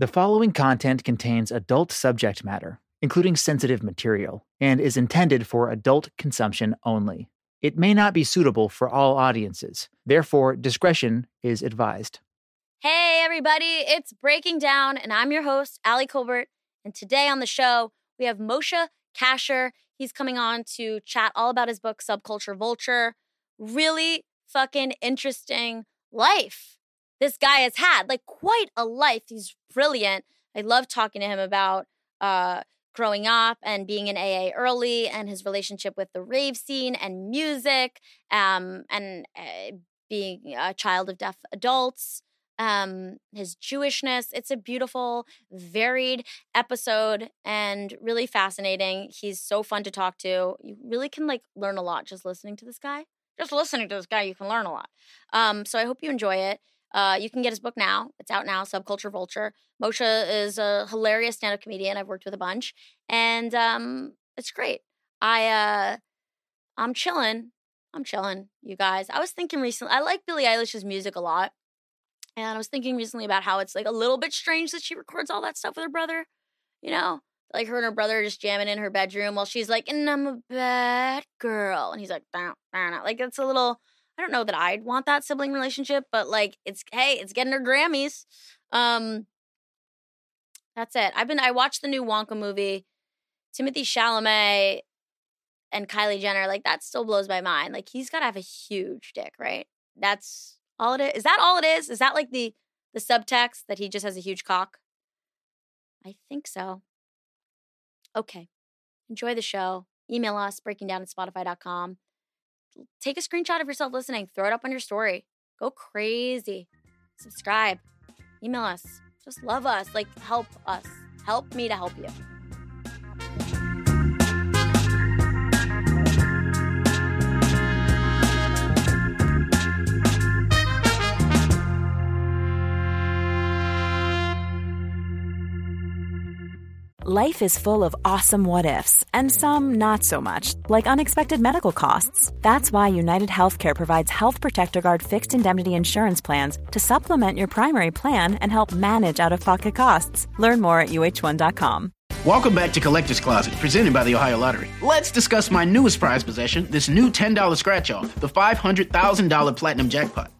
The following content contains adult subject matter, including sensitive material, and is intended for adult consumption only. It may not be suitable for all audiences. Therefore, discretion is advised. Hey, everybody, it's Breaking Down, and I'm your host, Ali Kolbert. And today on the show, we have Moshe Kasher. He's coming on to chat all about his book, Subculture Vulture. Really fucking interesting life this guy has had, like quite a life. He's brilliant. I love talking to him about uh, growing up and being in AA early and his relationship with the rave scene and music um, and uh, being a child of deaf adults um, his Jewishness. It's a beautiful, varied episode and really fascinating. He's so fun to talk to. You really can like learn a lot just listening to this guy. Just listening to this guy, you can learn a lot. Um, so I hope you enjoy it. Uh, you can get his book now. It's out now, Subculture Vulture. Moshe is a hilarious stand-up comedian. I've worked with a bunch, and um, it's great. I uh, I'm chilling. I'm chilling, you guys. I was thinking recently. I like Billie Eilish's music a lot. And I was thinking recently about how it's like a little bit strange that she records all that stuff with her brother. You know, like her and her brother just jamming in her bedroom while she's like, and I'm a bad girl. And he's like, like it's a little, I don't know that I'd want that sibling relationship, but like it's, hey, it's getting her Grammys. Um, that's it. I've been, I watched the new Wonka movie. Timothée Chalamet and Kylie Jenner, like that still blows my mind. Like he's got to have a huge dick, right? That's all it is. Is that all it is? Is that like the the subtext that he just has a huge cock? I think so. Okay. Enjoy the show. Email us, breakingdown at spotify.com. Take a screenshot of yourself listening. Throw it up on your story. Go crazy. Subscribe. Email us. Just love us. Like, help us. Help me to help you. Life is full of awesome what ifs, and some not so much, like unexpected medical costs. That's why United Healthcare provides Health Protector Guard fixed indemnity insurance plans to supplement your primary plan and help manage out of pocket costs. Learn more at uh1.com. Welcome back to Collector's Closet, presented by the Ohio Lottery. Let's discuss my newest prize possession this new $10 scratch off, the $500,000 Platinum Jackpot.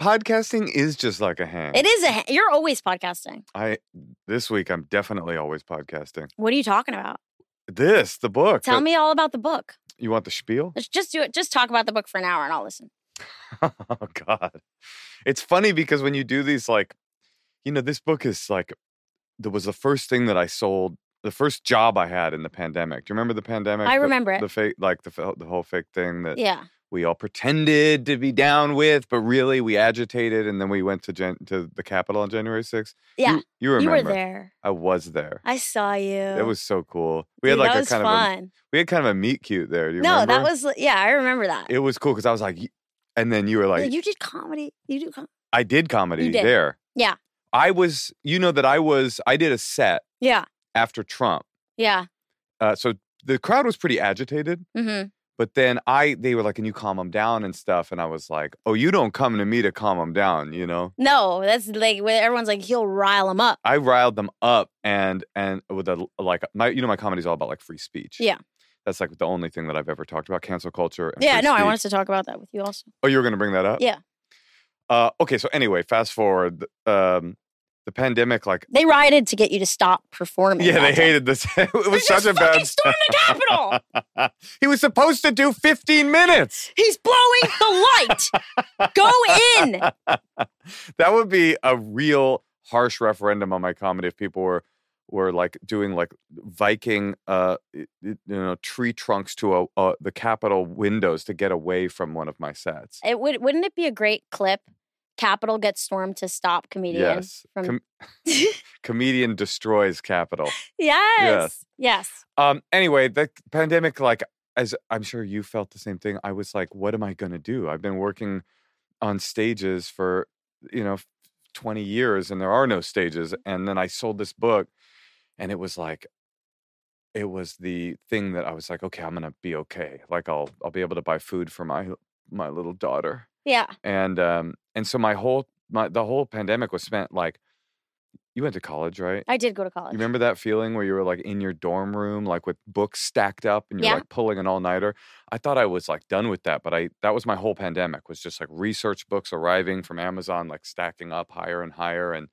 podcasting is just like a hang. It is a, you're always podcasting. I this week I'm definitely always podcasting. What are you talking about? This the book. Tell that- me all about the book. You want the spiel? Let's just do it. Just talk about the book for an hour and I'll listen. oh God, it's funny because when you do these, like, you know, this book is like, there was the first thing that I sold, the first job I had in the pandemic. Do you remember the pandemic? I The- remember it. The fake, like the the whole fake thing that Yeah. We all pretended to be down with, but really we agitated, and then we went to Jan- to the Capitol on January 6th. Yeah. you, you remember? You were there. I was there. I saw you. It was so cool. We Dude, had like a kind of a, fun. we had kind of a meet cute there. Do you no, remember? that was yeah, I remember that. it was cool because I was like, and then you were Yeah, like, you did comedy. You do com- I did comedy did. there. Yeah. I was, you know, that I was, I did a set Yeah. after Trump. Yeah. Uh, so the crowd was pretty agitated, Mm-hmm. But then I, they were like, can you calm them down and stuff? And I was like, oh, you don't come to me to calm them down, you know? No, that's like where everyone's like he'll rile them up. I riled them up and, and with a, like, my, you know, my comedy's all about like free speech. Yeah. That's like the only thing that I've ever talked about cancel culture. And Yeah, no, I wanted to talk about that with you also. Oh, you were going to bring that up? Yeah. Uh, okay, so anyway, fast forward. Um, the pandemic, like, They rioted to get you to stop performing. yeah, they hated this. it was They such just a bad. stormed the Capitol. he was supposed to do 15 minutes. He's blowing the light. Go in. that would be a real harsh referendum on my comedy if people were were like doing like Viking, uh, you know, tree trunks to a, uh, the Capitol windows to get away from one of my sets. It would wouldn't it be a great clip Capitol gets stormed to stop comedian yes. from. Com- comedian destroys capital. Yes, yes. Yes. Um. Anyway, the pandemic, like as I'm sure you felt the same thing. I was like, what am I going to do? I've been working on stages for you know 20 years, and there are no stages. And then I sold this book, and it was like, it was the thing that I was like, okay, I'm going to be okay. Like I'll I'll be able to buy food for my my little daughter Yeah. and um and so my whole my the whole pandemic was spent like you went to college right I did go to college. you remember that feeling where you were like in your dorm room like with books stacked up and you're Yeah. like pulling an all-nighter i thought i was like done with that but i that was my whole pandemic was just like research books arriving from amazon like stacking up higher and higher and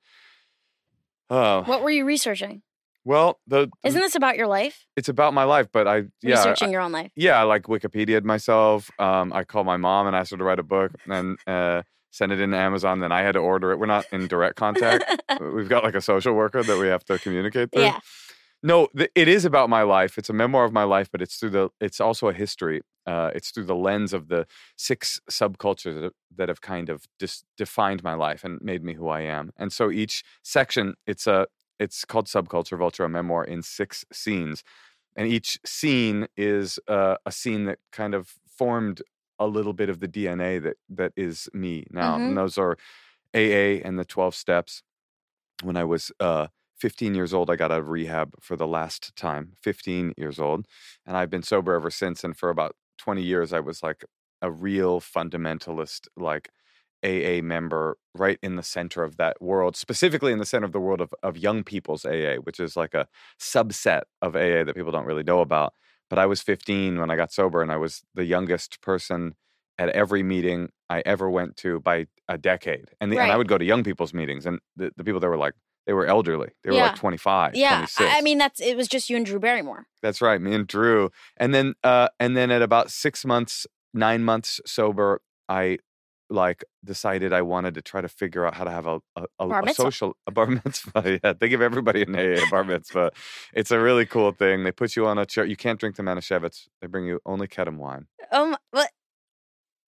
uh What were you researching? well the Isn't this about your life? it's about my life but i yeah I- Researching your own life. yeah, I like Wikipedia'd myself. Um, I called my mom and asked her to write a book and uh, send it into Amazon. Then I had to order it. We're not in direct contact. We've got like a social worker that we have to communicate through. yeah. No, th- it is about my life. It's a memoir of my life, but it's through the. It's also a history. Uh, it's through the lens of the six subcultures that have, that have kind of dis- defined my life and made me who I am. And so each section, it's a. It's called Subculture Vulture, a memoir in six scenes, and each scene is uh, a scene that kind of formed a little bit of the DNA that that is me now. Mhm. And those are AA and the twelve steps. When I was uh, 15 years old, I got out of rehab for the last time, 15 years old. And I've been sober ever since. And for about 20 years, I was like a real fundamentalist, like AA member, right in the center of that world, specifically in the center of the world of, of young people's AA, which is like a subset of AA that people don't really know about. But I was 15 when I got sober, and I was the youngest person at every meeting I ever went to by a decade. And, the, and I would go to young people's meetings, and the, the people that were like, they were elderly. They were like 25, Yeah. 26. I I mean, that's it was just you and Drew Barrymore. That's right, me and Drew. And then uh and then at about 6 months, 9 months sober, I like decided I wanted to try to figure out how to have a a, a, a social a bar mitzvah. Yeah, they give everybody an AA bar mitzvah. It's a really cool thing. They put you on a chair. You can't drink the Manischewitz. They bring you only Kedem wine. Um, but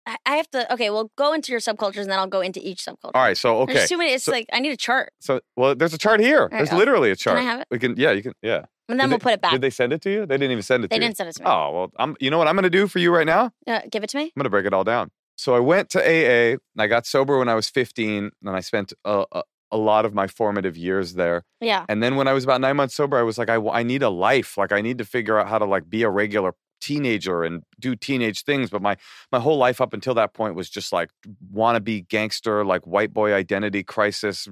I I have to. Okay, well, go into your subcultures, and then I'll go into each subculture. All right, so okay. There's too many. It's so- like I need a chart, So well, there's a chart here. There's go. literally a Can I chart. have it? We can yeah, you can yeah. and then Did we'll they- put it back. Did they send it to you? They didn't even send it They to you. They didn't send it to me. Oh well, I'm. You know what I'm going to do for you right now? Uh, give it to me. I'm going to break it all down. So I went to AA. and I got sober when I was 15, and I spent a, a, a lot of my formative years there. Yeah. And then when I was about nine months sober, I was like, I, I need a life. Like I need to figure out how to like be a regular teenager and do teenage things. But my my whole life up until that point was just like wannabe gangster, like white boy identity crisis,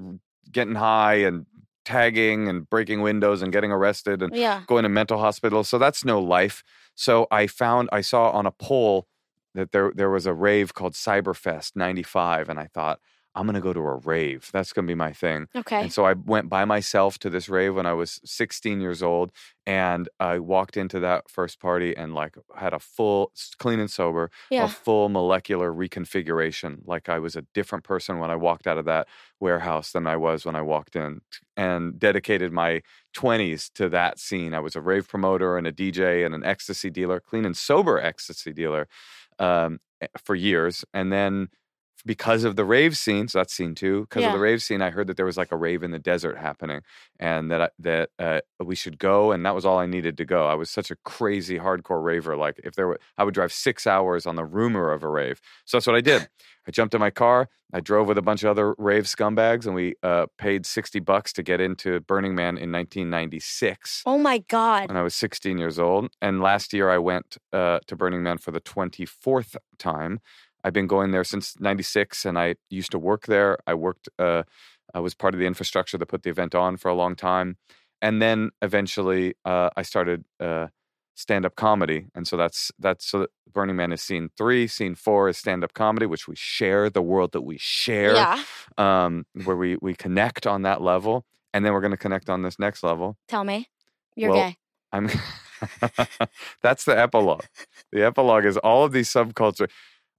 getting high and tagging and breaking windows and getting arrested and Yeah. going to mental hospitals. So that's no life. So I found I saw on a poll that there there was a rave called Cyberfest 95 and I thought I'm going to go to a rave. That's going to be my thing. Okay. And so I went by myself to this rave when I was 16 years old and I walked into that first party and like had a full clean and sober, a full molecular reconfiguration. Like I was a different person when I walked out of that warehouse than I was when I walked in and dedicated my 20s to that scene. I was a rave promoter and a DJ and an ecstasy dealer, clean and sober ecstasy dealer um, eh, for years. And then because of the rave scene, so that's scene two. Because of the rave scene, I heard that there was like a rave in the desert happening, and that I, that uh, we should go, and that was all I needed to go. I was such a crazy hardcore raver. Like if there were, I would drive six hours on the rumor of a rave. So that's what I did. I jumped in my car. I drove with a bunch of other rave scumbags, and we uh, paid sixty bucks to get into Burning Man in 1996 oh my God. when I was 16 years old. And last year I went uh, to Burning Man for the 24th time. I've been going there since 96 and I used to work there. I worked, uh, I was part of the infrastructure that put the event on for a long time. And then eventually uh, I started uh, stand up comedy. And so that's, that's, so Burning Man is scene three. Scene four is stand up comedy, which we share, the world that we share, Yeah. um, where we, we connect on that level. And then we're going to connect on this next level. Tell me. You're Well, gay. I'm that's the epilogue. The epilogue is all of these subculture.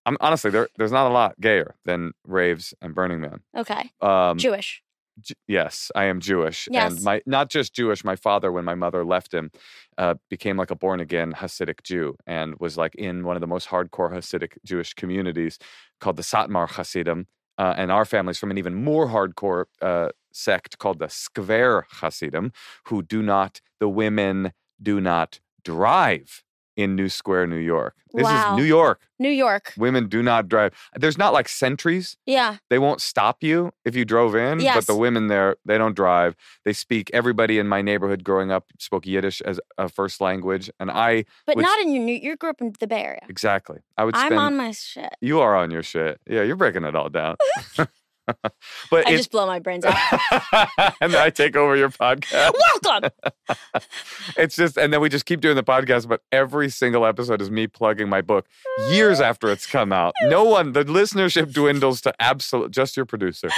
I'm honestly there. There's not a lot gayer than raves and Burning Man. Okay. Um, Jewish. J- yes, I am Jewish, Yes. and my not just Jewish. My father, when my mother left him, uh, became like a born again Hasidic Jew, and was like in one of the most hardcore Hasidic Jewish communities called the Satmar Hasidim. uh, and our family's from an even more hardcore uh, sect called the Skver Hasidim, who do not, the women do not drive in New Square, New York. This Wow. is New York. New York. Women do not drive. There's not like sentries. Yeah. They won't stop you if you drove in, but the women there, they don't drive. They speak, everybody in my neighborhood growing up spoke Yiddish as a first language. And I, But Which- not in your new you grew up in the Bay Area. exactly, I would I'm on my shit. you are on your shit. Yeah, you're breaking it all down. but I just blow my brains out. and then I take over your podcast. Welcome. It's just, and then we just keep doing the podcast, but every single episode is me plugging my book years after it's come out. No one, the listenership dwindles to absolute, just your producer.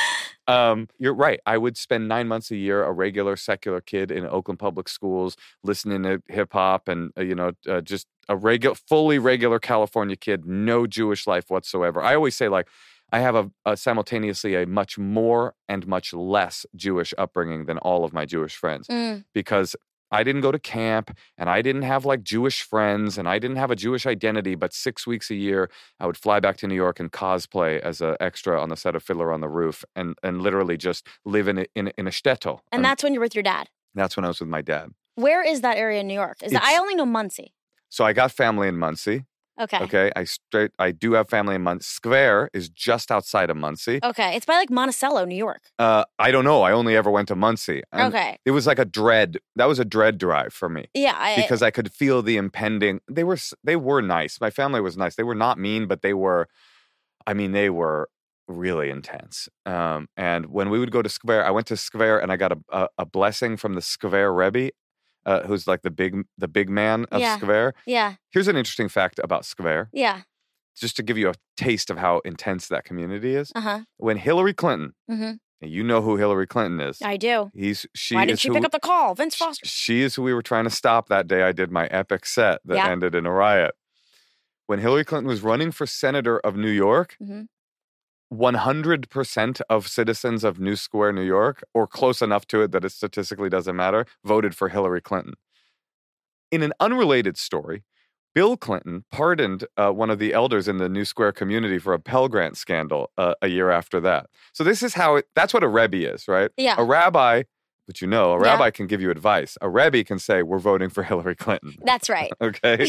Um, you're right. I would spend nine months a year, a regular secular kid in Oakland public schools, listening to hip hop and, uh, you know, uh, just a regular, fully regular California kid, no Jewish life whatsoever. I always say, like, I have a, a simultaneously a much more and much less Jewish upbringing than all of my Jewish friends Mm, because I didn't go to camp and I didn't have like Jewish friends and I didn't have a Jewish identity. But six weeks a year, I would fly back to New York and cosplay as an extra on the set of Fiddler on the Roof and, and literally just live in a, in, a- in a shtetl. and that's when you're with your dad. that's when I was with my dad. Where is that area in New York? Is that, I only know Monsey. So I got family in Monsey. Okay. Okay. I straight I do have family in Monsey. Square is just outside of Monsey. Okay. It's by like Monticello, New York. Uh, I don't know. I only ever went to Monsey. And okay. It was like a dread. That was a dread drive for me. Yeah. I, because I could feel the impending. They were they were nice. My family was nice. They were not mean, but they were. I mean, they were really intense. Um, and when we would go to Skver, I went to Skver and I got a a, a blessing from the Skver Rebbe, uh, who's like the big the big man of Yeah. Skver. yeah. Here's an interesting fact about Skver, Yeah. just to give you a taste of how intense that community is. Uh huh. When Hillary Clinton, hmm and you know who Hillary Clinton is. I do. He's she Why didn't she who, pick up the call? Vince Foster. She is who we were trying to stop that day I did my epic set that Yeah. ended in a riot. When Hillary Clinton was running for senator of New York, Mhm. 100% of citizens of New Square, New York, or close enough to it that it statistically doesn't matter, voted for Hillary Clinton. In an unrelated story, Bill Clinton pardoned uh, one of the elders in the New Square community for a Pell Grant scandal uh, a year after that. So this is how it, that's what a Rebbe is, right? Yeah. A rabbi, but you know, a Yeah. rabbi can give you advice. A Rebbe can say, we're voting for Hillary Clinton. That's right. Okay.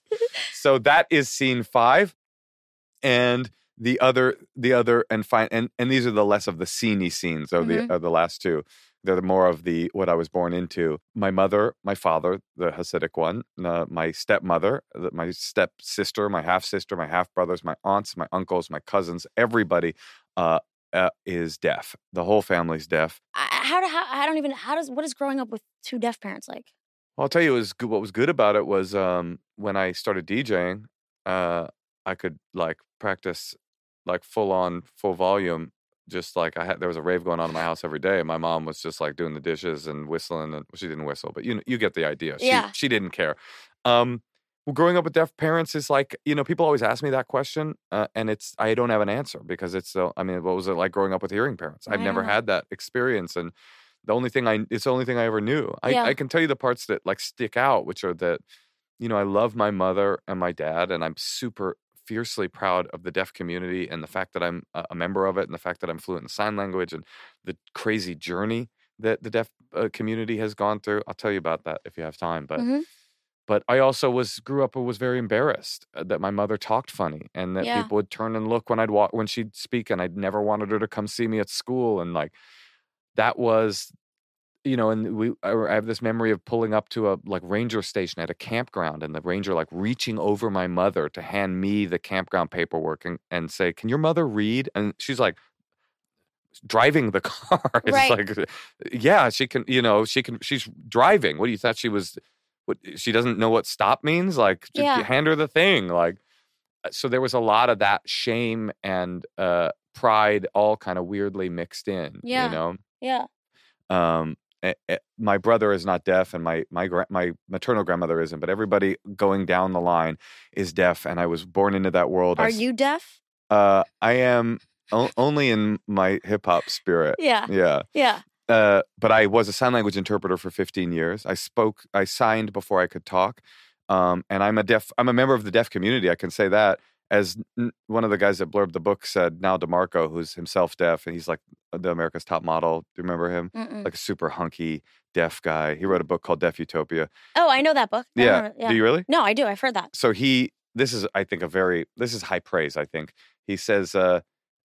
so that is scene five. And the other, the other, and fine, and, and these are the less of the sceney scenes of Mhm. the of the last two. They're the more of the what I was born into. My mother, my father, the Hasidic one, uh, my stepmother, the- my stepsister, my half sister, my half brothers, my aunts, my uncles, my cousins, everybody uh, uh, is deaf. The whole family's deaf. I, how do how, I don't even how does what is growing up with two deaf parents like? Well, I'll tell you, was good. What was good about it was um, when I started DJing, uh, I could like practice like full on, full volume. Just like I had, there was a rave going on in my house every day, and my mom was just like doing the dishes and whistling. And well, she didn't whistle, but you know, you get the idea. She, Yeah. she didn't care. Um, well, growing up with deaf parents is like you know people always ask me that question, uh, and it's I don't have an answer because it's so. I mean, what was it like growing up with hearing parents? I've never had that experience, and the only thing I it's the only thing I ever knew. I, Yeah. I can tell you the parts that like stick out, which are that you know I love my mother and my dad, and I'm super fiercely proud of the deaf community and the fact that I'm a member of it, and the fact that I'm fluent in sign language, and the crazy journey that the deaf uh, community has gone through. I'll tell you about that if you have time, but Mhm. but I also was grew up and was very embarrassed uh, that my mother talked funny and that Yeah. people would turn and look when I'd walk when she'd speak and I'd never wanted her to come see me at school and like that was you know and we I have this memory of pulling up to a like ranger station at a campground and the ranger like reaching over my mother to hand me the campground paperwork and, and say can your mother read and she's like driving the car it's Right. like yeah she can you know she can she's driving what do you thought she was what she doesn't know what stop means like Yeah. hand her the thing like uh, so there was a lot of that shame and uh pride all kind of weirdly mixed in Yeah. you know Yeah. um my brother is not deaf and my my my maternal grandmother isn't but everybody going down the line is deaf and i was born into that world Are s- you deaf? uh i am o- only in my hip hop spirit Yeah. yeah Yeah. uh, but I was a sign language interpreter for 15 years. I spoke, I signed before I could talk, um, and I'm a deaf. I'm a member of the deaf community. I can say that, as n- one of the guys that blurbed the book said, Nyle DiMarco, who's himself deaf, and he's like the America's Top Model. Do you remember him? Mm-mm. Like a super hunky deaf guy. He wrote a book called Deaf Utopia. oh, I know that book. Yeah. yeah. Do you really? No, I do. I've heard that. so he this is i think a very this is high praise i think he says uh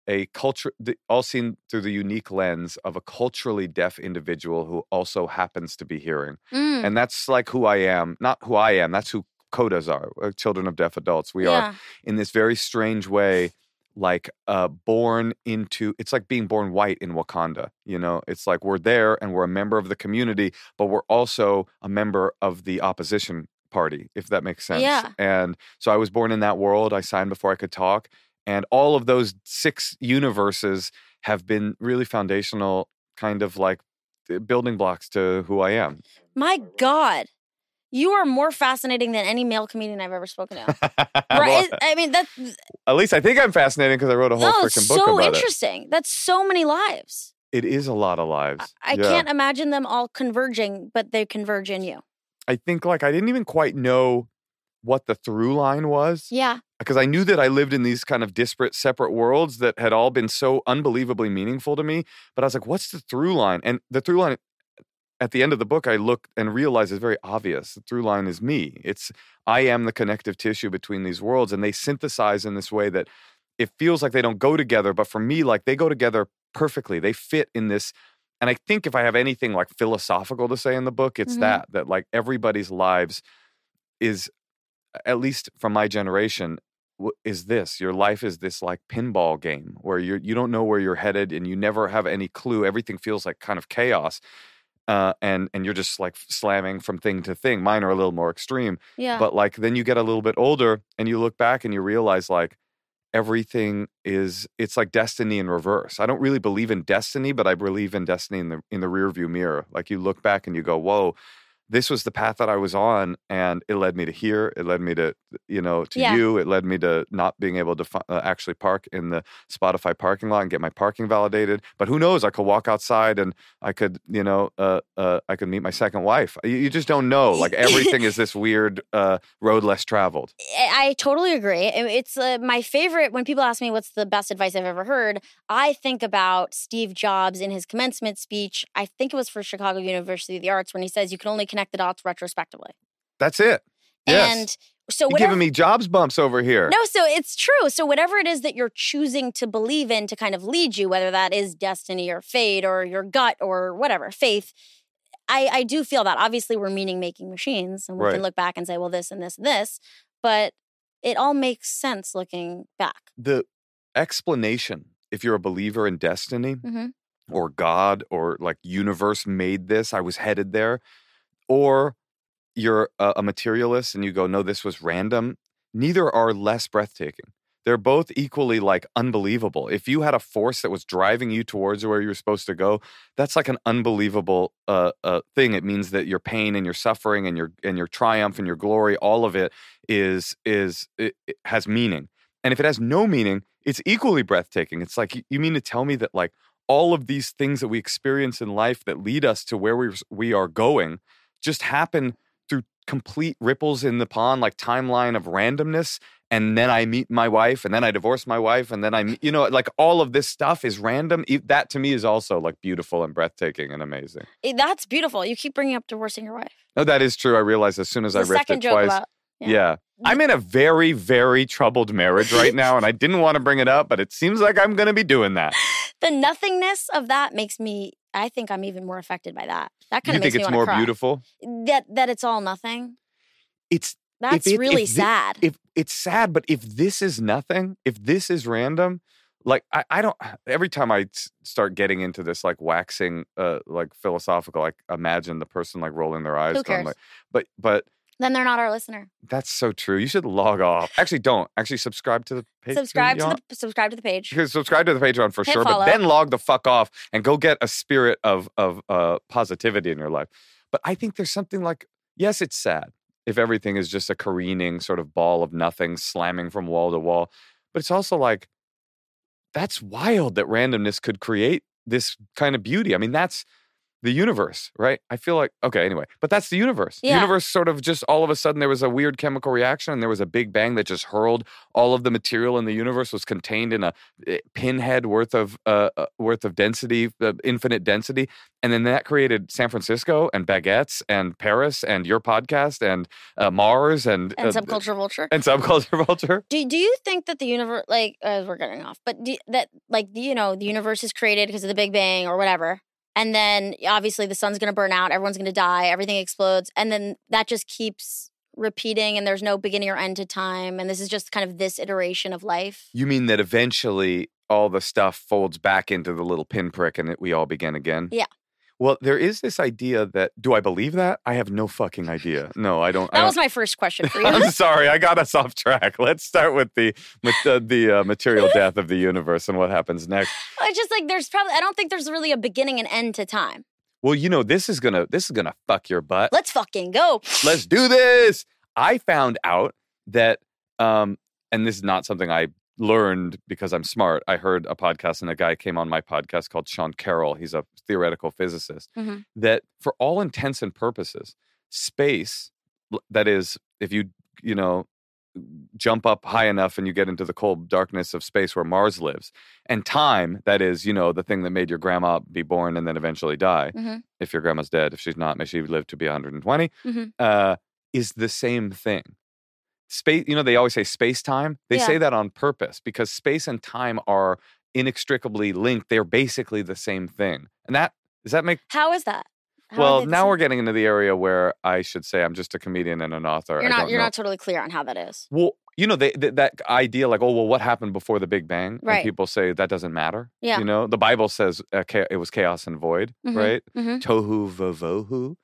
a culture all seen through the unique lens of a culturally deaf individual who also happens to be hearing Mm, and that's like who i am not who i am that's who codas are uh, children of deaf adults. We are in this very strange way like uh born into it's like being born white in wakanda you know? It's like we're there and we're a member of the community but we're also a member of the opposition party if that makes sense. Yeah. and so i was born in that world i signed before i could talk and all of those six universes have been really foundational kind of like uh, building blocks to who i am. My God, you are more fascinating than any male comedian I've ever spoken to. Well, right? I mean, that's at least i think i'm fascinating because i wrote a whole no, freaking book so about it So interesting. That's so many lives. it is a lot of lives I Yeah. can't imagine them all converging, but they converge in you. I think like I didn't even quite know what the through line was Yeah. because I knew that I lived in these kind of disparate, separate worlds that had all been so unbelievably meaningful to me. But I was like, what's the through line? And the through line at the end of the book, I look and realize it's very obvious. The through line is me. It's I am the connective tissue between these worlds, and they synthesize in this way that it feels like they don't go together. But for me, like they go together perfectly. They fit in this. And I think if I have anything like philosophical to say in the book, it's Mhm. that that like everybody's lives is at least from my generation is this your life is this like pinball game where you you don't know where you're headed and you never have any clue everything feels like kind of chaos uh, and and you're just like slamming from thing to thing. Mine are a little more extreme Yeah. but like then you get a little bit older and you look back and you realize like everything is it's like destiny in reverse. I don't really believe in destiny but i believe in destiny in the in the rear view mirror. Like you look back and you go whoa this was the path that i was on and it led me to here it led me to you know to Yeah. you it led me to not being able to fi- uh, actually park in the spotify parking lot and get my parking validated but who knows i could walk outside and i could you know uh, uh, i could meet my second wife you, you just don't know like everything is this weird uh, road less traveled I I totally agree. It's uh, my favorite when people ask me what's the best advice I've ever heard. I think about Steve Jobs in his commencement speech. I think it was for Chicago University of the Arts when he says you can only connect the dots retrospectively. That's it. Yes. And so whatever giving me jobs bumps over here. No, so it's true. So whatever it is that you're choosing to believe in to kind of lead you, whether that is destiny or fate or your gut or whatever, faith, I, I do feel that. Obviously, we're meaning making machines and we Right. can look back and say, well, this and this and this, but it all makes sense looking back. The explanation, if you're a believer in destiny Mhm. or God or like universe made this, I was headed there, or you're a, a materialist and you go, no, this was random, neither are less breathtaking. They're both equally like unbelievable. If you had a force that was driving you towards where you're supposed to go, that's like an unbelievable uh, uh, thing. It means that your pain and your suffering and your and your triumph and your glory, all of it is is it, it has meaning. And if it has no meaning, it's equally breathtaking. It's like you, mean to tell me that like all of these things that we experience in life that lead us to where we we are going just happen through complete ripples in the pond, like timeline of randomness. And then I meet my wife, and then I divorce my wife, and then I, meet, you know, like all of this stuff is random. That to me is also like beautiful and breathtaking and amazing. Eh, That's beautiful. You keep bringing up divorcing your wife. No, that is true. I realized as soon as the I second it twice. about. Yeah. I'm in a very, very troubled marriage right now, and I didn't want to bring it up, but it seems like I'm going to be doing that. The nothingness of that makes me, I think I'm even more affected by that. That kind You of makes think it's me more cry. beautiful? That, that it's all nothing. It's That's it- really if thi- sad. if it's sad, but if this is nothing, if this is random, like I, I don't. Every time I start getting into this, like waxing, uh, like philosophical, like imagine the person like rolling their eyes, Who cares? like, but but then they're not our listener. that's so true. You should log off. Actually, don't actually subscribe to the page. subscribe to the subscribe to the page. You subscribe to the Patreon for Hit sure, follow. but then log the fuck off and go get a spirit of of uh, positivity in your life. But I think there's something like yes, it's sad if everything is just a careening sort of ball of nothing slamming from wall to wall, but it's also like that's wild that randomness could create this kind of beauty. I mean, that's the universe, right? I feel like okay, anyway, but that's the universe. The universe sort of just all of a sudden there was a weird chemical reaction and there was a big bang that just hurled all of the material in the universe was contained in a eh, pinhead worth of uh, uh, worth of density, uh, infinite density, and then that created San Francisco and baguettes and Paris and your podcast and uh, Mars and And uh, subculture vulture. and subculture vulture. Do do you think that the universe, like, as we're getting off, but do, that like you know the universe is created because of the Big Bang or whatever, and then obviously the sun's going to burn out, everyone's going to die, everything explodes, and then that just keeps repeating, and there's no beginning or end to time, and this is just kind of this iteration of life. You mean that eventually all the stuff folds back into the little pinprick and it, we all begin again? Yeah. Well, there is this idea that do I believe that? I have no fucking idea. No, I don't. I That don't was my first question for you. I'm sorry, I got us off track. Let's start with the mat- uh, the uh, material death of the universe and what happens next. it's just like there's probably I don't think there's really a beginning and end to time. Well, you know, this is gonna this is gonna fuck your butt. Let's fucking go. Let's do this. I found out that, um, and this is not something I learned because I'm smart. I heard a podcast and a guy came on my podcast called Sean Carroll. He's a theoretical physicist. Mhm. That for all intents and purposes, space that is, if you, you know, jump up high enough and you get into the cold darkness of space where Mars lives, and time, that is, you know, the thing that made your grandma be born and then eventually die. Mhm. If your grandma's dead, if she's not, may she live to be 120 Mhm. uh, is the same thing. Space, you know, they always say space time. They Yeah. say that on purpose because space and time are inextricably linked. They're basically the same thing. And that does that make How is that? How well? Now we're getting into the area where I should say I'm just a comedian and an author. You're I not. don't You're know. not totally clear on how that is. Well, you know, they, th- that idea like, oh, well, what happened before the Big Bang? Right. And people say that doesn't matter. Yeah. You know, the Bible says uh, cha- it was chaos and void, Mhm. right? Mhm. Tohu vavohu.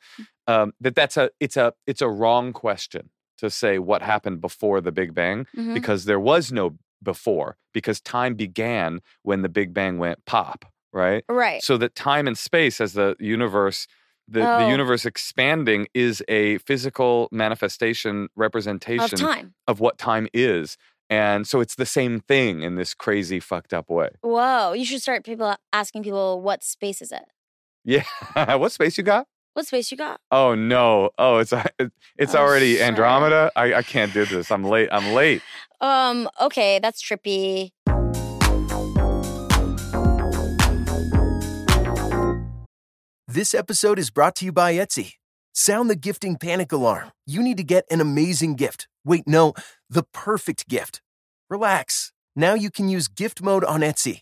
Um, that that's a it's a it's a wrong question to say what happened before the Big Bang Mhm. because there was no before because time began when the Big Bang went pop, right? Right. So that time and space as the universe the, the Oh. universe expanding is a physical manifestation representation Of time. of what time is. And so it's the same thing in this crazy fucked up way. Whoa. You should start people asking people what space is it? Yeah. what space you got? What space you got? Oh no. Oh, it's it's Oh, already sorry. Andromeda. I, I can't do this. I'm late. I'm late. Um. Okay, that's trippy. This episode is brought to you by Etsy. Sound the gifting panic alarm. You need to get an amazing gift. Wait, no, the perfect gift. Relax. Now you can use gift mode on Etsy.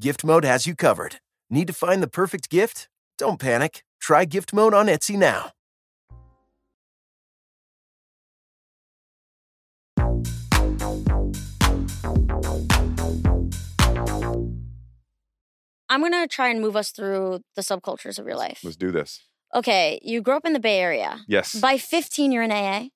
gift mode has you covered. Need to find the perfect gift? Don't panic. Try gift mode on Etsy now. I'm gonna try and move us through the subcultures of your life. Let's do this. Okay, you grew up in the Bay Area. Yes. By 15, you're in AA,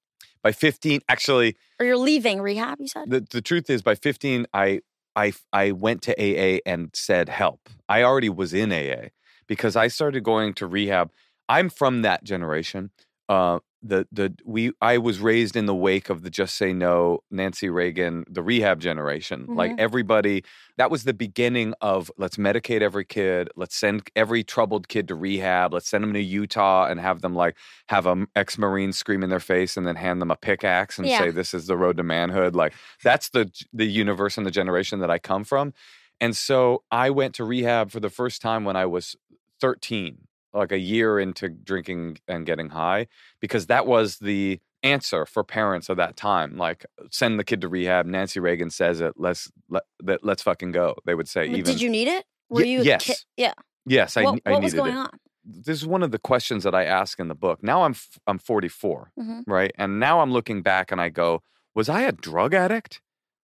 By 15, actually, or you're leaving rehab. You said. the, the truth is by 15 I I I went to AA and said help. I already was in AA because I started going to rehab. I'm from that generation. Uh the the we I was raised in the wake of the just say no Nancy Reagan the rehab generation. Like Mhm. everybody that was the beginning of let's medicate every kid, let's send every troubled kid to rehab, let's send them to Utah and have them like have a ex-marine scream in their face and then hand them a pickaxe and Yeah. say this is the road to manhood. Like that's the the universe and the generation that I come from. And so I went to rehab for the first time when I was 13, like a year into drinking and getting high, because that was the answer for parents of that time. Like send the kid to rehab. Nancy Reagan says it. Let's let, let let's fucking go. They would say But even Did you need it? Were Ye- you? yes. ki- yeah. yes, I, what I what needed was going it. on? This is one of the questions that I ask in the book. Now I'm I'm 44 Mhm. right? And now I'm looking back and I go, was I a drug addict?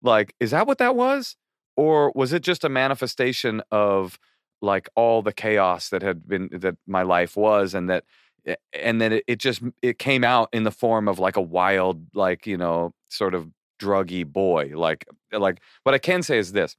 Like, is that what that was? Or was it just a manifestation of like all the chaos that had been that my life was and that and then it, it just it came out in the form of like a wild like you know sort of druggy boy like like what i can say is this.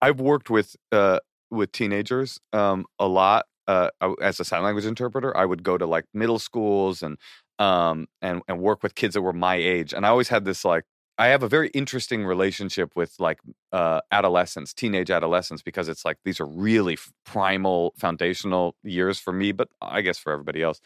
I've worked with uh with teenagers um a lot uh as a sign language interpreter i would go to like middle schools and um and and work with kids that were my age and i always had this like i have a very interesting relationship with like uh adolescents teenage adolescents because it's like these are really primal foundational years for me but i guess for everybody else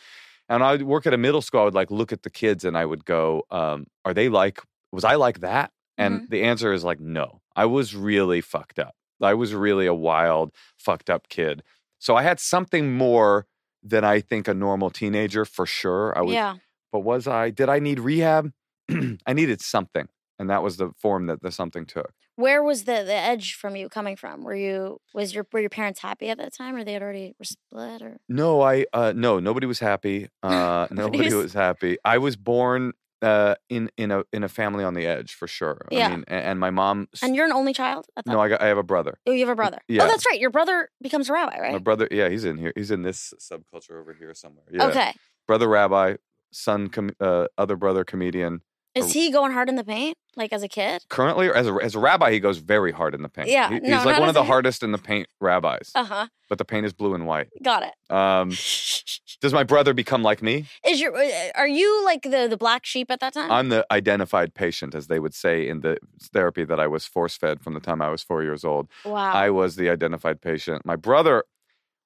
and i would work at a middle school i would like look at the kids and i would go um are they like was i like that and the answer is like no i was really fucked up i was really a wild fucked up kid so i had something more than i think a normal teenager for sure i was yeah. but was I? Did I need rehab? I needed something, and that was the form that the something took. Where was the the edge from you coming from? Were you was your were your parents happy at that time, or they had already were split, or No, I uh, no, nobody was happy. Uh, Nobody was- happy. I was born uh, in in a in a family on the edge for sure. Yeah. I mean, a- and, my mom. and you're an only child. At no, I got I have a brother. Oh, you have a brother. yeah. Oh, that's right. Your brother becomes a rabbi, right? My brother, yeah, he's in here. He's in this subculture over here somewhere. Yeah, Okay. brother rabbi, son, com- uh, other brother comedian. Is he going hard in the paint, like as a kid? Currently, as a as a rabbi, he goes very hard in the paint. Yeah, He- no, he's like one of the hardest in the paint rabbis. Uh huh. but the paint is blue and white. Got it. Um, does my brother become like me? Is your uh, are you like the the black sheep at that time? I'm the identified patient, as they would say in the therapy that I was force fed from the time I was four years old. wow. I was the identified patient. My brother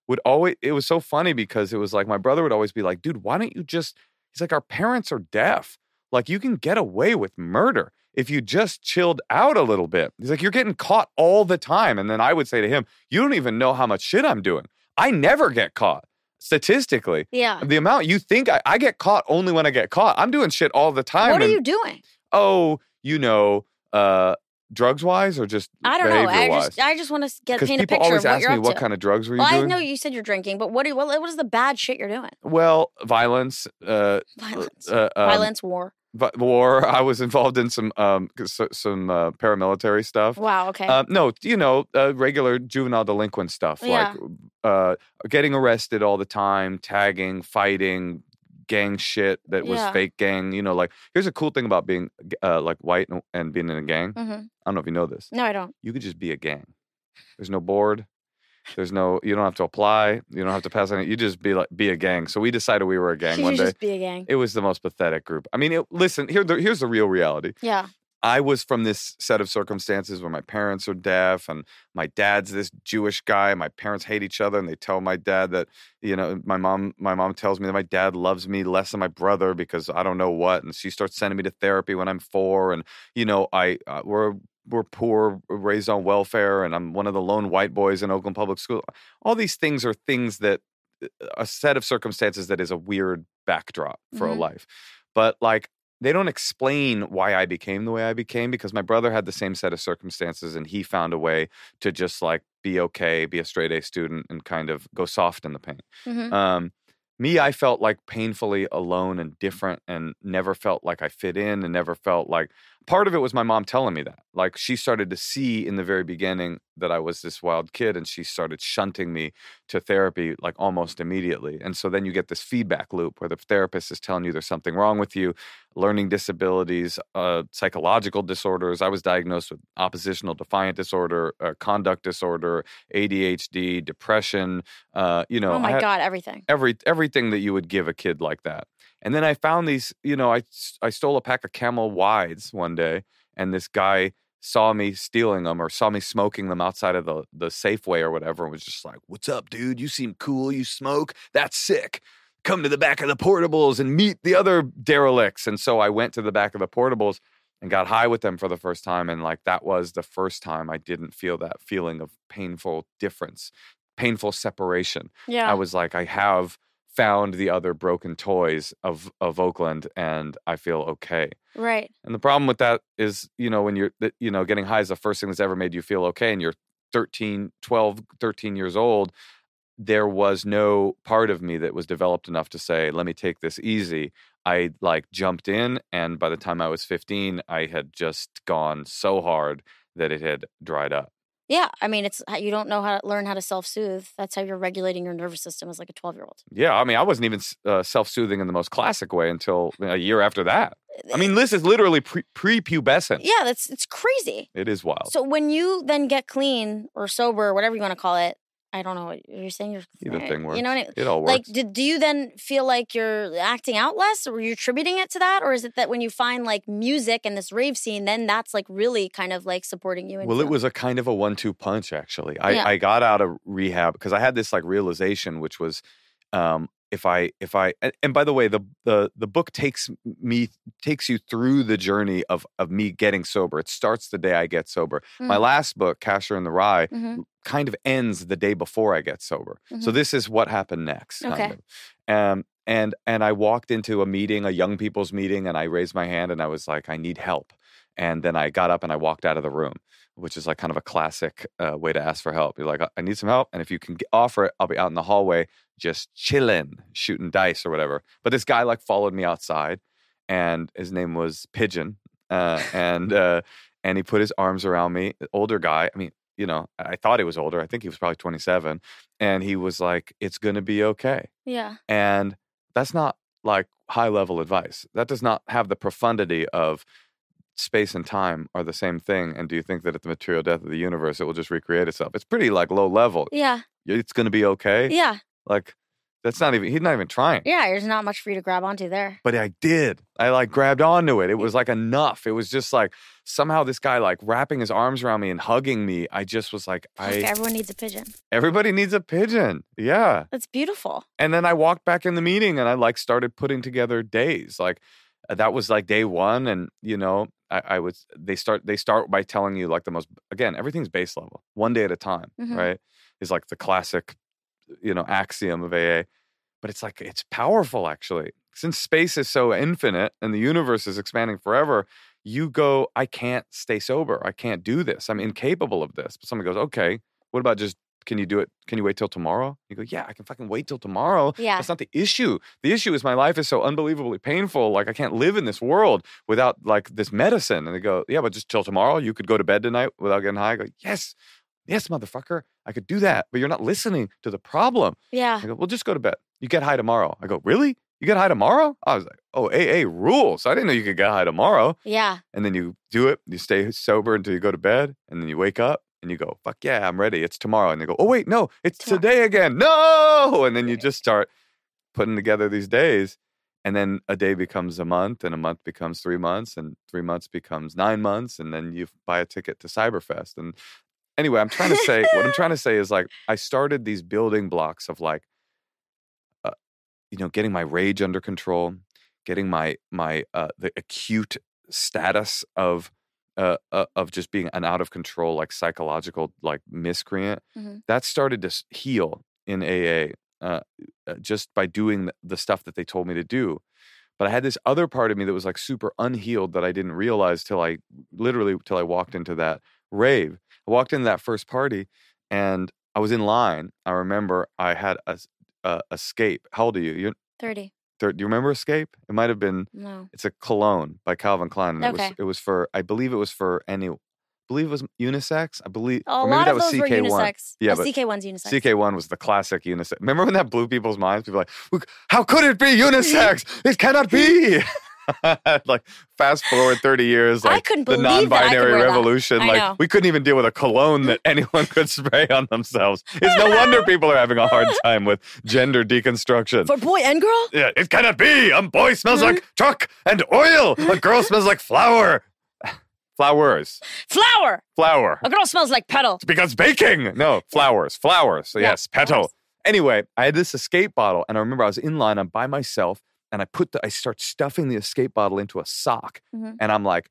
would always, it was so funny because it was like, my brother would always be like, dude, why don't you just, he's like, our parents are deaf. Like, you can get away with murder if you just chilled out a little bit. He's like, you're getting caught all the time. And then I would say to him, you don't even know how much shit I'm doing. I never get caught statistically. yeah. The amount you think I, I get caught only when I get caught. I'm doing shit all the time. What are you doing? Oh, you know, uh, drugs wise or just I don't know. I wise? just I just want to get paint a people picture always of what ask you're me what to. kind of drugs were you well, I doing. know you said you're drinking, but what do, what, what is the bad shit you're doing? Well, violence, uh, Violence, uh, um, violence, war. War. I was involved in some um, some uh, paramilitary stuff. Wow. Okay. Um, no, you know, uh, regular juvenile delinquent stuff Yeah. like uh, getting arrested all the time, tagging, fighting, gang shit that was Yeah. fake gang. You know, like here's a cool thing about being uh, like white and, and being in a gang. Mm-hmm. I don't know if you know this. No, I don't. You could just be a gang. There's no board. There's no. You don't have to apply. You don't have to pass anything. You just be like be a gang. So we decided we were a gang Should one you day. just be a gang? It was the most pathetic group. I mean, it, listen. Here, the, here's the real reality. yeah. I was from this set of circumstances where my parents are deaf and my dad's this Jewish guy. My parents hate each other and they tell my dad that, you know, my mom my mom tells me that my dad loves me less than my brother because I don't know what and she starts sending me to therapy when I'm 4 and you know, I uh, we're we're poor, raised on welfare and I'm one of the lone white boys in Oakland Public School. All these things are things that uh, a set of circumstances that is a weird backdrop for Mhm. a life. But like they don't explain why I became the way I became because my brother had the same set of circumstances and he found a way to just like be okay, be a straight A student and kind of go soft in the paint. hmm Um, me, I felt like painfully alone and different and never felt like I fit in and never felt like part of it was my mom telling me that. Like she started to see in the very beginning that I was this wild kid and she started shunting me to therapy like almost immediately. And so then you get this feedback loop where the therapist is telling you there's something wrong with you, learning disabilities, uh, psychological disorders. I was diagnosed with oppositional defiant disorder, uh, conduct disorder, ADHD, depression. Uh, you know, oh my had- god, everything. every everything that you would give a kid like that. And then I found these, you know, I, I stole a pack of Camel Wides one day, and this guy saw me stealing them or saw me smoking them outside of the the Safeway or whatever, and was just like, "What's up, dude? You seem cool. You smoke. That's sick. Come to the back of the portables and meet the other derelicts." And so I went to the back of the portables and got high with them for the first time, and like that was the first time I didn't feel that feeling of painful difference, painful separation. Yeah. I was like, I have found the other broken toys of of Oakland, and I feel okay. right. And the problem with that is, you know, when you're, you know, getting high is the first thing that's ever made you feel okay, and you're 13, 12, 13 years old. There was no part of me that was developed enough to say, let me take this easy. I like jumped in, and by the time I was 15, I had just gone so hard that it had dried up. Yeah, I mean, it's uh, you don't know how to learn how to self soothe. That's how you're regulating your nervous system as like a 12 year old. Yeah, I mean, I wasn't even uh, self-soothing in the most classic way until uh, a year after that. I uh, mean, this is literally pre- pre-pubescent. Yeah, that's it's crazy. It is wild. So when you then get clean or sober, or whatever you want to call it, I don't know what you're saying. You're Either thing works. You know what I mean? It all works. Like, did, do you then feel like you're acting out less, or you're attributing it to that, or is it that when you find like music and this rave scene, then that's like really kind of like supporting you? Well, it was a kind of a one-two punch, actually. I, Yeah. I got out of rehab because I had this like realization, which was, um, if I if I and, and by the way, the the the book takes me takes you through the journey of of me getting sober. It starts the day I get sober. My Mm. last book, Kasher in the Rye, Mhm. kind of ends the day before I get sober. So Mhm. this is what happened next. Okay. Of. Um, and and I walked into a meeting, a young people's meeting, and I raised my hand and I was like, I need help. And then I got up and I walked out of the room, which is like kind of a classic uh, way to ask for help. You're like, I need some help, and if you can get, offer it, I'll be out in the hallway just chilling, shooting dice or whatever. But this guy like followed me outside, and his name was Pigeon, uh, and uh, and he put his arms around me. Older guy. I mean, you know, I thought he was older. I think he was probably 27, and he was like, "It's gonna be okay." yeah, And that's not like high level advice. That does not have the profundity of space and time are the same thing. And do you think that at the material death of the universe, it will just recreate itself? It's pretty like low level. yeah, It's going to be okay. yeah, Like that's not even, he's not even trying. yeah. There's not much for you to grab onto there. But I did. I like grabbed onto it. It was like enough. It was just like somehow this guy like wrapping his arms around me and hugging me. I just was like, I, everyone needs a pigeon. everybody needs a pigeon. Yeah. That's beautiful. and then I walked back in the meeting and I like started putting together days. Like uh, that was like day one, and you know, I, I was they start they start by telling you like the most again everything's base level, one day at a time, Mhm. right? Is like the classic, you know, axiom of AA. But it's like it's powerful actually. Since space is so infinite and the universe is expanding forever, you go, I can't stay sober. I can't do this. I'm incapable of this. But someone goes, okay, what about just can you do it? Can you wait till tomorrow? You go, yeah, I can fucking wait till tomorrow. Yeah. That's not the issue. The issue is my life is so unbelievably painful. Like I can't live in this world without like this medicine. And they go, yeah, but just till tomorrow, you could go to bed tonight without getting high. I go, yes, yes, motherfucker, I could do that. But you're not listening to the problem. Yeah. I go, well, just go to bed. You get high tomorrow. I go, really? You get high tomorrow? I was like, oh, AA rules. I didn't know you could get high tomorrow. Yeah. And then you do it. You stay sober until you go to bed, and then you wake up and you go, "Fuck yeah, I'm ready. It's tomorrow." And they go, "Oh wait, no, it's Tomorrow. today again." No, and then you just start putting together these days, and then a day becomes a month, and a month becomes three months, and three months becomes nine months, and then you buy a ticket to Cyberfest. And anyway, I'm trying to say what I'm trying to say is like I started these building blocks of like, uh, you know, getting my rage under control, getting my my uh, the acute status of uh, uh, of just being an out of control like psychological like miscreant Mhm. that started to heal in AA uh, uh, just by doing the, stuff that they told me to do. But I had this other part of me that was like super unhealed that I didn't realize till I literally till I walked into that rave. I walked into that first party and I was in line. I remember I had a escape. How old are you? You're 30. Do you remember escape it might have been No. it's a cologne by Calvin Klein, and it was Okay. it was for I believe it was for any, I believe it was unisex. I believe Oh, a maybe lot that of was those were CK1. unisex. Yeah, oh, but CK1's unisex. CK1 was the classic unisex. Remember when that blew people's minds? People were like, how could it be unisex? it cannot be. like fast forward 30 years, I like couldn't the non-binary revolution. I Like we couldn't even deal with a cologne that anyone could spray on themselves. It's no wonder people are having a hard time with gender deconstruction. For boy and girl? Yeah, it cannot be. A boy smells like Mm-hmm. truck and oil. A girl smells like flour. Flowers. Flower. Flower. A girl smells like petal. It's because baking. No, flowers. Flowers. So Yeah, yes, petal. Anyway, I had this escape bottle, and I remember I was in line. I'm by myself, and I put the. I start stuffing the escape bottle into a sock, Mhm. and I'm like,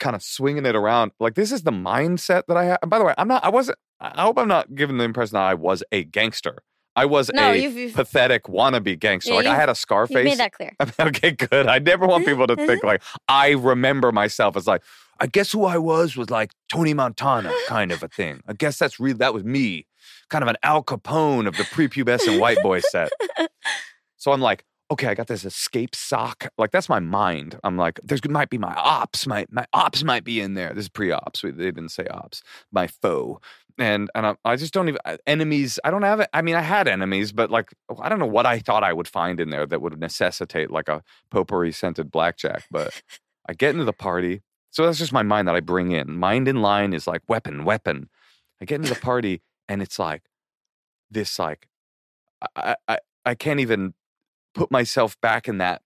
kind of swinging it around. Like this is the mindset that I have. And by the way, I'm not. I wasn't. I hope I'm not giving the impression that I was a gangster. I was No, a you've- you've- pathetic wannabe gangster. Yeah, like I had a You Scarface. made that clear. okay, good. I never want people to think like I remember myself as like, I guess who I was was like Tony Montana kind of a thing. I guess that's really That was me, kind of an Al Capone of the prepubescent white boy set. So I'm like, okay, I got this escape sock. Like that's my mind. I'm like, there's might be my ops. My my ops might be in there. This is pre-ops. We- They didn't say ops. My foe. And and I, I just don't even uh, enemies. I don't have it. I mean, I had enemies, but like I don't know what I thought I would find in there that would necessitate like a potpourri scented blackjack. But I get into the party. So that's just my mind that I bring in. Mind in line is like weapon, weapon. I get into the party and it's like this like I I I can't even put myself back in that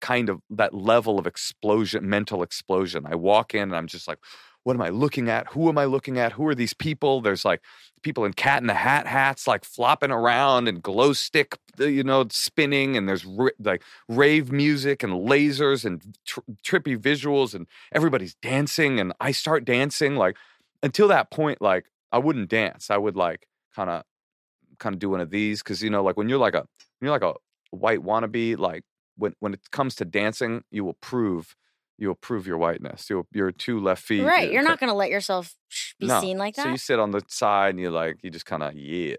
kind of that level of explosion, mental explosion. I walk in and I'm just like, what am I looking at? Who am I looking at? Who are these people? There's like people in cat in the hat hats, like flopping around and glow stick, uh, you know, spinning. And there's like rave music and lasers and tr- trippy visuals, and everybody's dancing. And I start dancing. Like until that point, like I wouldn't dance. I would like kind of, kind of do one of these because you know, like when you're like a, you're like a white wannabe, like when when it comes to dancing, you will prove you will prove your whiteness. You'll, you're two left feet. Right. You're not going to let yourself be No. seen like that. So you sit on the side and you like you just kind of yeah,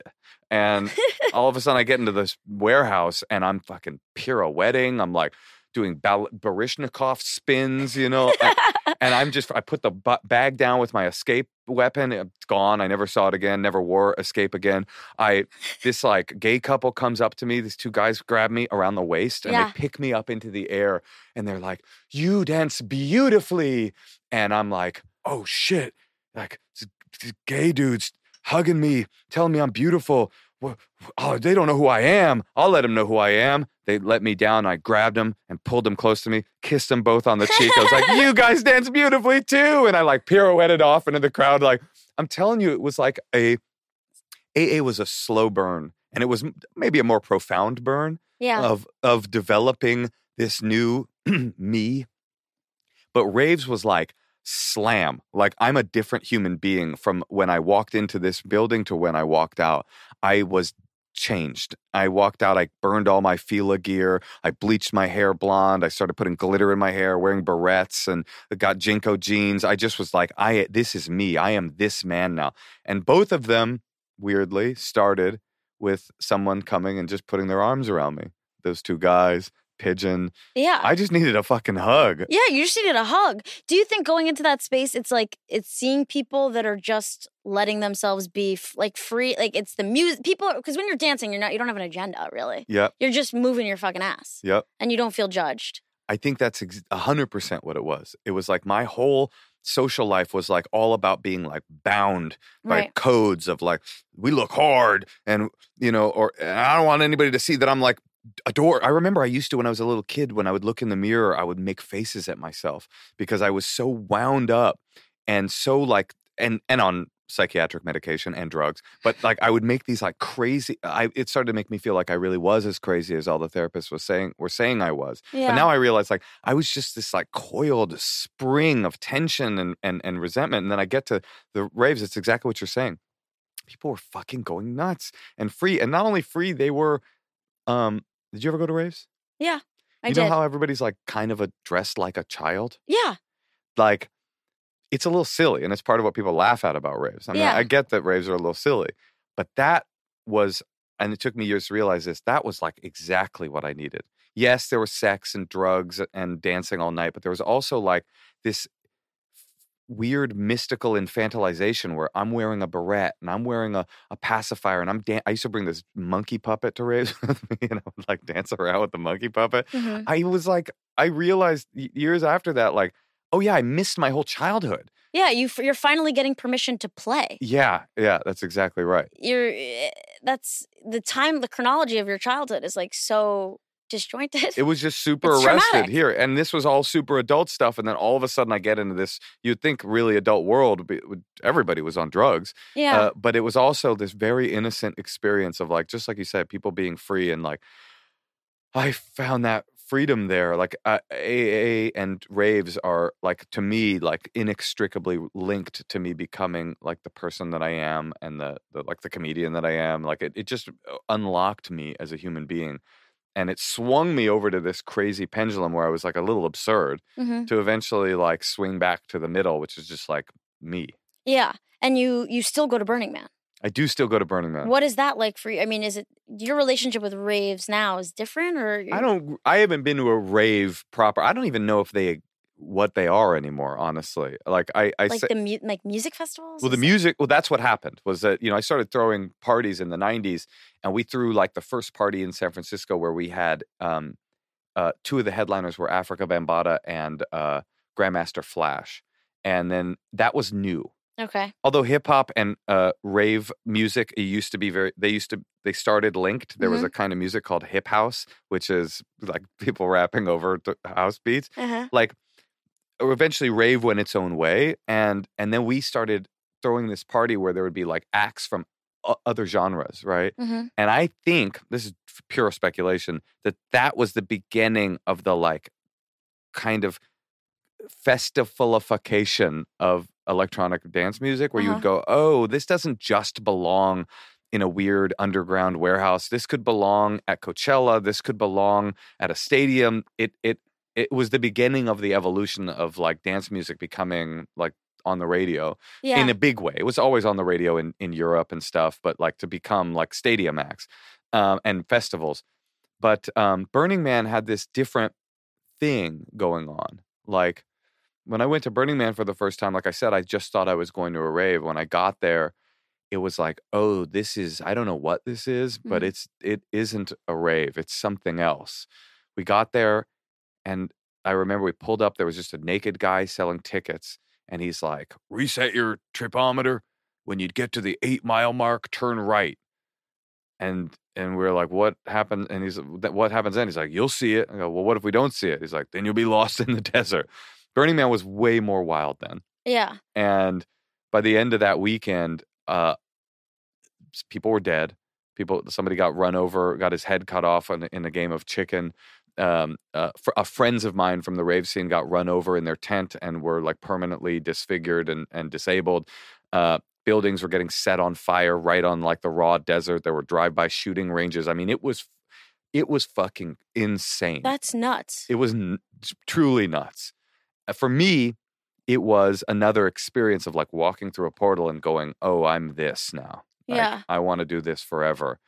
and all of a sudden I get into this warehouse and I'm fucking pirouetting. I'm like doing bal- Baryshnikov spins, you know, and, I'm just I put the bag down with my escape weapon. It's gone. I never saw it again. Never wore escape again. I this like gay couple comes up to me. These two guys grab me around the waist and Yeah. they pick me up into the air and they're like, "You dance beautifully," and I'm like, "Oh shit!" Like gay dudes hugging me, telling me I'm beautiful. Oh, they don't know who I am. I'll let them know who I am. They let me down. I grabbed them and pulled them close to me, kissed them both on the cheek. I was like, "You guys dance beautifully too," and I like pirouetted off into the crowd. Like I'm telling you, it was like a AA was a slow burn, and it was maybe a more profound burn yeah. of of developing this new me. But raves was like slam. Like I'm a different human being from when I walked into this building to when I walked out. I was changed. I walked out, I burned all my Fila gear, I bleached my hair blonde, I started putting glitter in my hair, wearing barrettes and got JNCO jeans. I just was like, I this is me. I am this man now. And both of them weirdly started with someone coming and just putting their arms around me. Those two guys, Pigeon. yeah. I just needed a fucking hug. Yeah, you just needed a hug. Do you think going into that space, it's like it's seeing people that are just letting themselves be f- like free? Like it's the music. People, because when you're dancing, you're not, you don't have an agenda really. Yep, You're just moving your fucking ass, yep. and you don't feel judged. I think that's ex- a 100% what it was. It was like my whole social life was like all about being like bound by Right. codes of like, we look hard and, you know, or and I don't want anybody to see that I'm like, adore. I remember I used to when I was a little kid, when I would look in the mirror, I would make faces at myself because I was so wound up and so like, and, and on psychiatric medication and drugs but like i would make these like crazy i it started to make me feel like i really was as crazy as all the therapists was saying were saying i was Yeah. but now I realize like I was just this like coiled spring of tension and, and and resentment. And then I get to the raves, it's exactly what you're saying. People were fucking going nuts and free. And not only free, they were um did you ever go to raves? yeah, I you did. know how everybody's like kind of a dressed like a child? yeah, Like it's a little silly, and it's part of what people laugh at about raves. I mean, Yeah. I get that raves are a little silly, but that was and it took me years to realize this, that was like exactly what I needed. Yes, there was sex and drugs and dancing all night, but there was also like this weird mystical infantilization where I'm wearing a beret and I'm wearing a, a pacifier and I'm dan- I used to bring this monkey puppet to raise with me and I would like dance around with the monkey puppet. Mhm. I was like, I realized years after that, like, oh yeah, I missed my whole childhood. yeah. You f- you're finally getting permission to play. Yeah, yeah, that's exactly right. You're eh, that's the time. The chronology of your childhood is like so disjointed. It was just super It's arrested traumatic. here, and this was all super adult stuff. And then all of a sudden, I get into this. You'd think really adult world, everybody was on drugs. yeah, Uh, but it was also this very innocent experience of like, just like you said, people being free and like, I found that freedom there. Like uh, AA and raves are like to me like inextricably linked to me becoming like the person that I am and the, the like the comedian that I am. Like it, it just uh, unlocked me as a human being. And it swung me over to this crazy pendulum where I was like a little absurd Mhm. to eventually like swing back to the middle, which is just like me. yeah. And you you still go to Burning Man. I do still go to Burning Man. What is that like for you? I mean, is it your relationship with raves now is different or I don't. I haven't been to a rave proper. I don't even know if they what they are anymore. Honestly, like I, I like say, the mu- like music festivals? well, the music. Well, that's what happened. Was that you know I started throwing parties in the '90s, and we threw like the first party in San Francisco where we had um, uh, two of the headliners were Afrika Bambaataa and uh, Grandmaster Flash, and then that was new. Okay. although hip hop and uh, rave music it used to be very they used to they started linked there was a kind of music called hip house which is like people rapping over house beats Uh-huh. like eventually rave went its own way and and then we started throwing this party where there would be like acts from other genres right? Hmm and i think this is pure speculation that that was the beginning of the like kind of festivalification of electronic dance music where you would go oh this doesn't just belong in a weird underground warehouse. This could belong at coachella. This could belong at a stadium. It it it was the beginning of the evolution of like dance music becoming like on the radio Yeah. in a big way. It was always on the radio in, in Europe and stuff, but like to become like stadium acts um, and festivals. But um, Burning Man had this different thing going on. Like when I went to Burning Man for the first time, like I said, I just thought I was going to a rave. When I got there, it was like, oh, this is I don't know what this is, but Mhm. it's it isn't a rave. It's something else. We got there and I remember we pulled up, there was just a naked guy selling tickets. And he's like, reset your tripometer. When you get to the eight mile mark, turn right. And and we are like, what happened? And he's "Th- what happens then? He's like, you'll see it. I go, well, what if we don't see it? He's like, then you'll be lost in the desert. Burning Man was way more wild then. yeah. And by the end of that weekend, uh, people were dead. People, somebody got run over, got his head cut off in, in a game of chicken. Um, uh, fr- uh, friends of mine from the rave scene got run over in their tent and were like permanently disfigured and, and disabled. Uh, buildings were getting set on fire right on like the raw desert. There were drive-by shooting ranges. I mean, it was, it was fucking insane. That's nuts. It was n- truly nuts. Uh, For me, it was another experience of like walking through a portal and going, "Oh, I'm this now. Like, Yeah. I want to do this forever."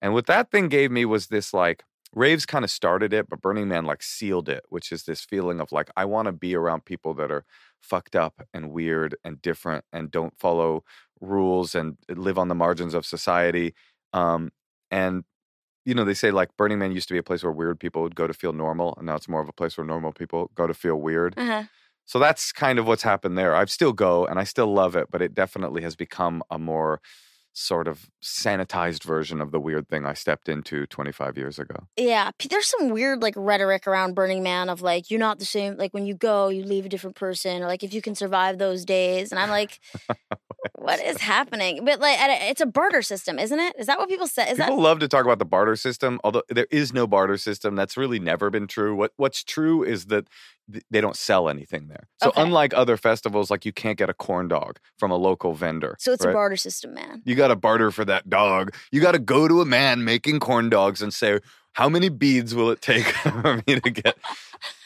And what that thing gave me was this like raves kind of started it, but Burning Man like sealed it, which is this feeling of like I want to be around people that are fucked up and weird and different and don't follow rules and live on the margins of society. Um, and you know, they say like Burning Man used to be a place where weird people would go to feel normal, and now it's more of a place where normal people go to feel weird. Uh-huh. So that's kind of what's happened there. I still go and I still love it, but it definitely has become a more sort of sanitized version of the weird thing I stepped into 25 years ago. Yeah, there's some weird like rhetoric around Burning Man of like you're not the same. Like when you go, you leave a different person, or like if you can survive those days. And I'm like, what is happening? But like, it's a barter system, isn't it? Is that what people say? Is People that love to talk about the barter system, although there is no barter system. That's really never been true. What What's true is that th- they don't sell anything there. So Okay. unlike other festivals, like you can't get a corn dog from a local vendor. so? It's a barter system, man. You got to barter for that dog. You got to go to a man making corn dogs and say, "How many beads will it take for me to get?"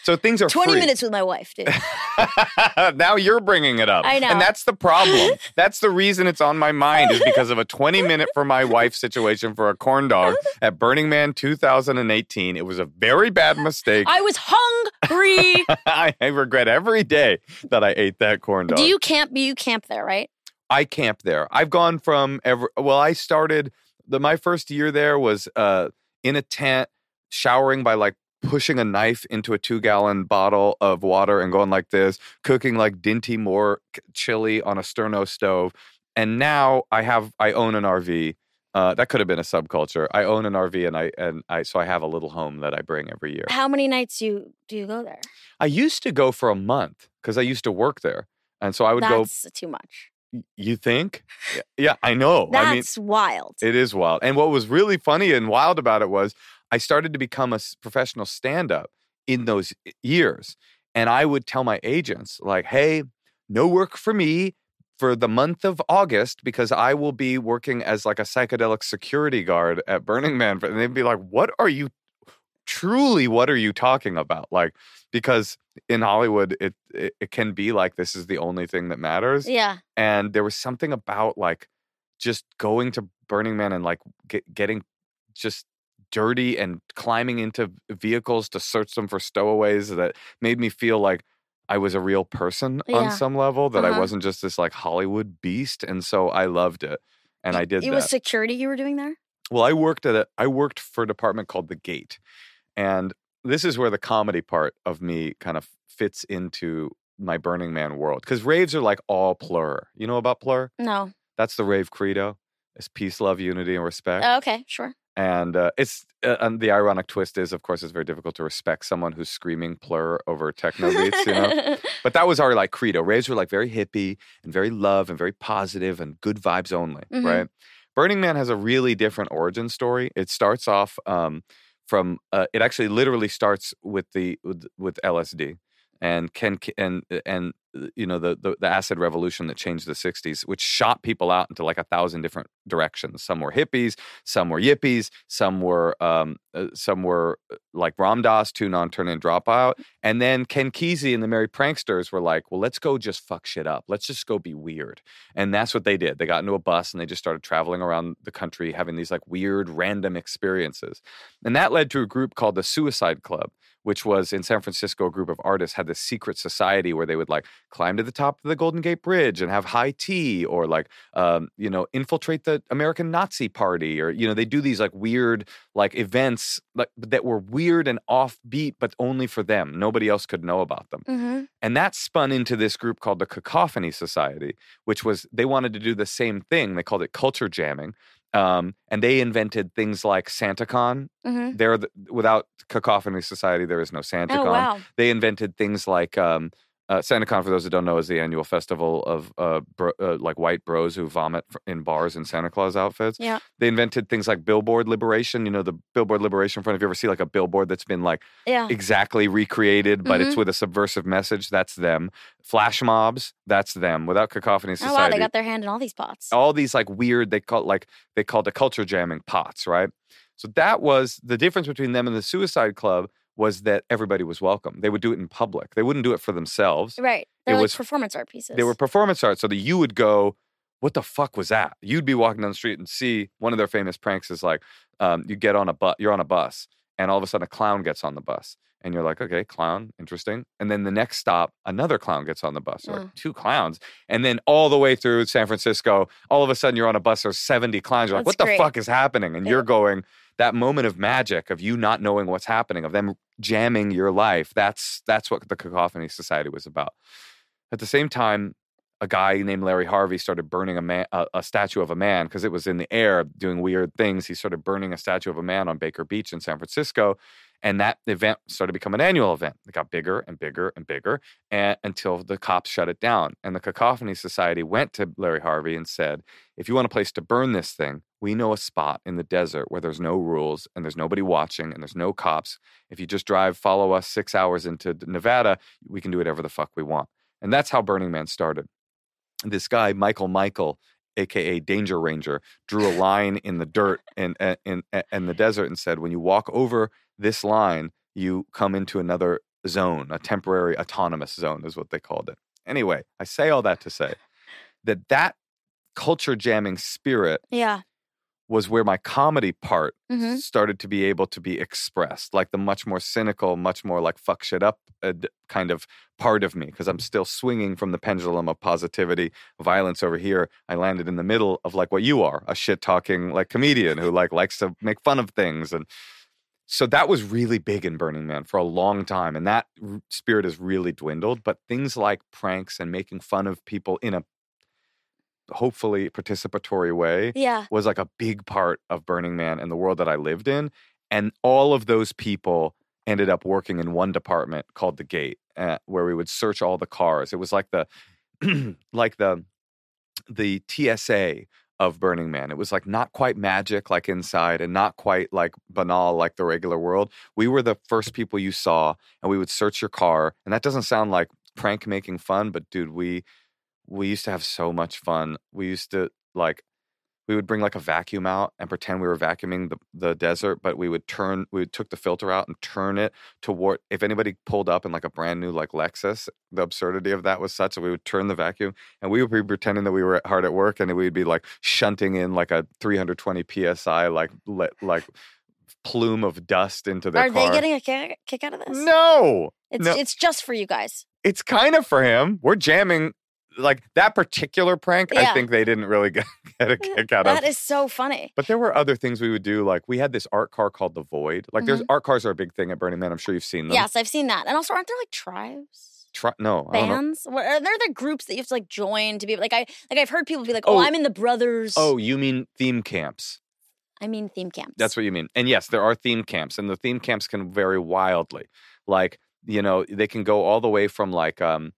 So things are Twenty free. minutes with my wife, dude. now you're bringing it up. I know. And that's the problem. that's the reason it's on my mind is because of a 20 minute for my wife situation for a corn dog at Burning Man 2018. It was a very bad mistake. I was hungry. I, I regret every day that I ate that corn dog. Do you camp? You camp there, right? I camp there. I've gone from ever. Well, I started the my first year there was uh in a tent, showering by like pushing a knife into a two gallon bottle of water and going like this, cooking like Dinty Moore chili on a sterno stove, and now I have I own an RV. Uh, that could have been a subculture. I own an RV and I and I so I have a little home that I bring every year. How many nights do you do you go there? I used to go for a month because I used to work there, and so I would go. That's too much. You think? Yeah, I know. I mean, That's wild. it is wild. And what was really funny and wild about it was I started to become a professional stand up in those years. And I would tell my agents, like, hey, no work for me for the month of August because I will be working as like a psychedelic security guard at Burning Man. And they'd be like, what are you truly, what are you talking about? Like, because in Hollywood, it, it, it can be like this is the only thing that matters yeah. and there was something about like just going to Burning Man and like get, getting just dirty and climbing into vehicles to search them for stowaways that made me feel like I was a real person Yeah. on some level that I Uh-huh. wasn't just this like Hollywood beast and so I loved it and I did It that. was security you were doing there? Well, I worked at a I worked for a department called the Gate. And this is where the comedy part of me kind of fits into my Burning Man world cuz raves are like all plur. You know about plur? No. That's the rave credo. It's peace, love, unity and respect. Oh, okay, sure. And uh, it's uh, and the ironic twist is of course it's very difficult to respect someone who's screaming plur over techno beats, you know. But that was our like credo. Raves were like very hippie and very love and very positive and good vibes only, Mhm. right? Burning Man has a really different origin story. It starts off um, from uh, it actually literally starts with the with, with LSD and Ken and and uh, you know the, the the acid revolution that changed the 60s which shot people out into like a thousand different directions. Some were hippies some were yippies some were um uh, some were uh, like Ram Dass two non-turn in dropout and then Ken Kesey and the Merry Pranksters were like well let's go just fuck shit up. Let's just go be weird. And that's what they did. They got into a bus and they just started traveling around the country having these like weird random experiences. And that led to a group called the Suicide Club which was in San Francisco, a group of artists had this secret society where they would like climb to the top of the Golden Gate Bridge and have high tea or like, um, you know, infiltrate the American Nazi Party or, you know, they do these like weird like events like that were weird and offbeat, but only for them. Nobody else could know about them. hmm And that spun into this group called the Cacophony Society, which was they wanted to do the same thing. They called it culture jamming. Um, and they invented things like SantaCon. hmm They're the, without Cacophony Society, there is no SantaCon. Oh, wow. They invented things like um, uh, SantaCon. For those who don't know, is the annual festival of uh, bro, uh, like white bros who vomit in bars in Santa Claus outfits. Yeah. They invented things like billboard liberation. You know, the billboard liberation front. If you ever see like a billboard that's been like Yeah. exactly recreated, but Mm-hmm. it's with a subversive message. That's them. Flash mobs. That's them. Without Cacophony Oh, Society, wow. They got their hand in all these pots. all these like weird. They call like they called the culture jamming pots, right? So that was the difference between them and the Suicide Club was that everybody was welcome. They would do it in public. They wouldn't do it for themselves. Right. They're It like was- performance art pieces. They were performance art, so that you would go, "What the fuck was that?" You'd be walking down the street and see one of their famous pranks is like, um, you get on a bus, you're on a bus, and all of a sudden a clown gets on the bus, and you're like, "Okay, clown, interesting." And then the next stop, another clown gets on the bus, or Mm. two clowns, and then all the way through San Francisco, all of a sudden you're on a bus. There's 70 clowns. You're like, That's "What the fuck is happening?" And Yeah. you're going. That moment of magic of you not knowing what's happening, of them jamming your life. That's that's what the Cacophony Society was about. At the same time, a guy named Larry Harvey started burning a man, a, a statue of a man because it was in the air doing weird things. He started burning a statue of a man on Baker Beach in San Francisco, and that event started to become an annual event. It got bigger and bigger and bigger, and until the cops shut it down. And the Cacophony Society went to Larry Harvey and said, "If you want a place to burn this thing, we know a spot in the desert where there's no rules and there's nobody watching and there's no cops. If you just drive, follow us six hours into Nevada, we can do whatever the fuck we want." And that's how Burning Man started this guy Michael Mikel, aka Danger Ranger, drew a line in the dirt in in in the desert and said, "When you walk over this line, you come into another zone, a temporary autonomous zone, is what they called it." Anyway, I say all that to say that that culture jamming spirit Yeah. Was where my comedy part Mhm. started to be able to be expressed, like the much more cynical, much more like fuck shit up uh, kind of part of me, because I'm still swinging from the pendulum of positivity, violence over here. I landed in the middle of like what you are, a shit talking like comedian who like likes to make fun of things and. So that was really big in Burning Man for a long time, and that r- spirit has really dwindled. But things like pranks and making fun of people in a hopefully participatory way Yeah. was like a big part of Burning Man and the world that I lived in. And all of those people ended up working in one department called the Gate, uh, where we would search all the cars. It was like the like the the TSA of Burning Man. It was like not quite magic like inside and not quite like banal like the regular world. We were the first people you saw and we would search your car. And that doesn't sound like prank making fun, but dude, we we used to have so much fun. We used to like we would bring like a vacuum out and pretend we were vacuuming the, the desert, but we would turn, we took the filter out and turn it toward, if anybody pulled up in like a brand new like Lexus, the absurdity of that was such that we would turn the vacuum and we would be pretending that we were hard at work and we'd be like shunting in like a 320 PSI, like, le- like, plume of dust into their Are car. they getting a kick, kick out of this? no, It's no. it's just for you guys. it's kind of for him. We're jamming like that particular prank. I think they didn't really get, get a kick out of. That is so funny. But there were other things we would do. Like we had this art car called the Void. Like there's art cars are a big thing at Burning Man. I'm sure you've seen them. Mm-hmm. Yes, I've seen that. And also, aren't there like tribes? Try, no, I don't know. Bands? What, are there the groups that you have to like join to be like I like I've heard people be like, oh, Oh. I'm in the brothers. Oh, you mean theme camps? I mean theme camps. That's what you mean. And yes, there are theme camps, and the theme camps can vary wildly. Like you know, they can go all the way from like um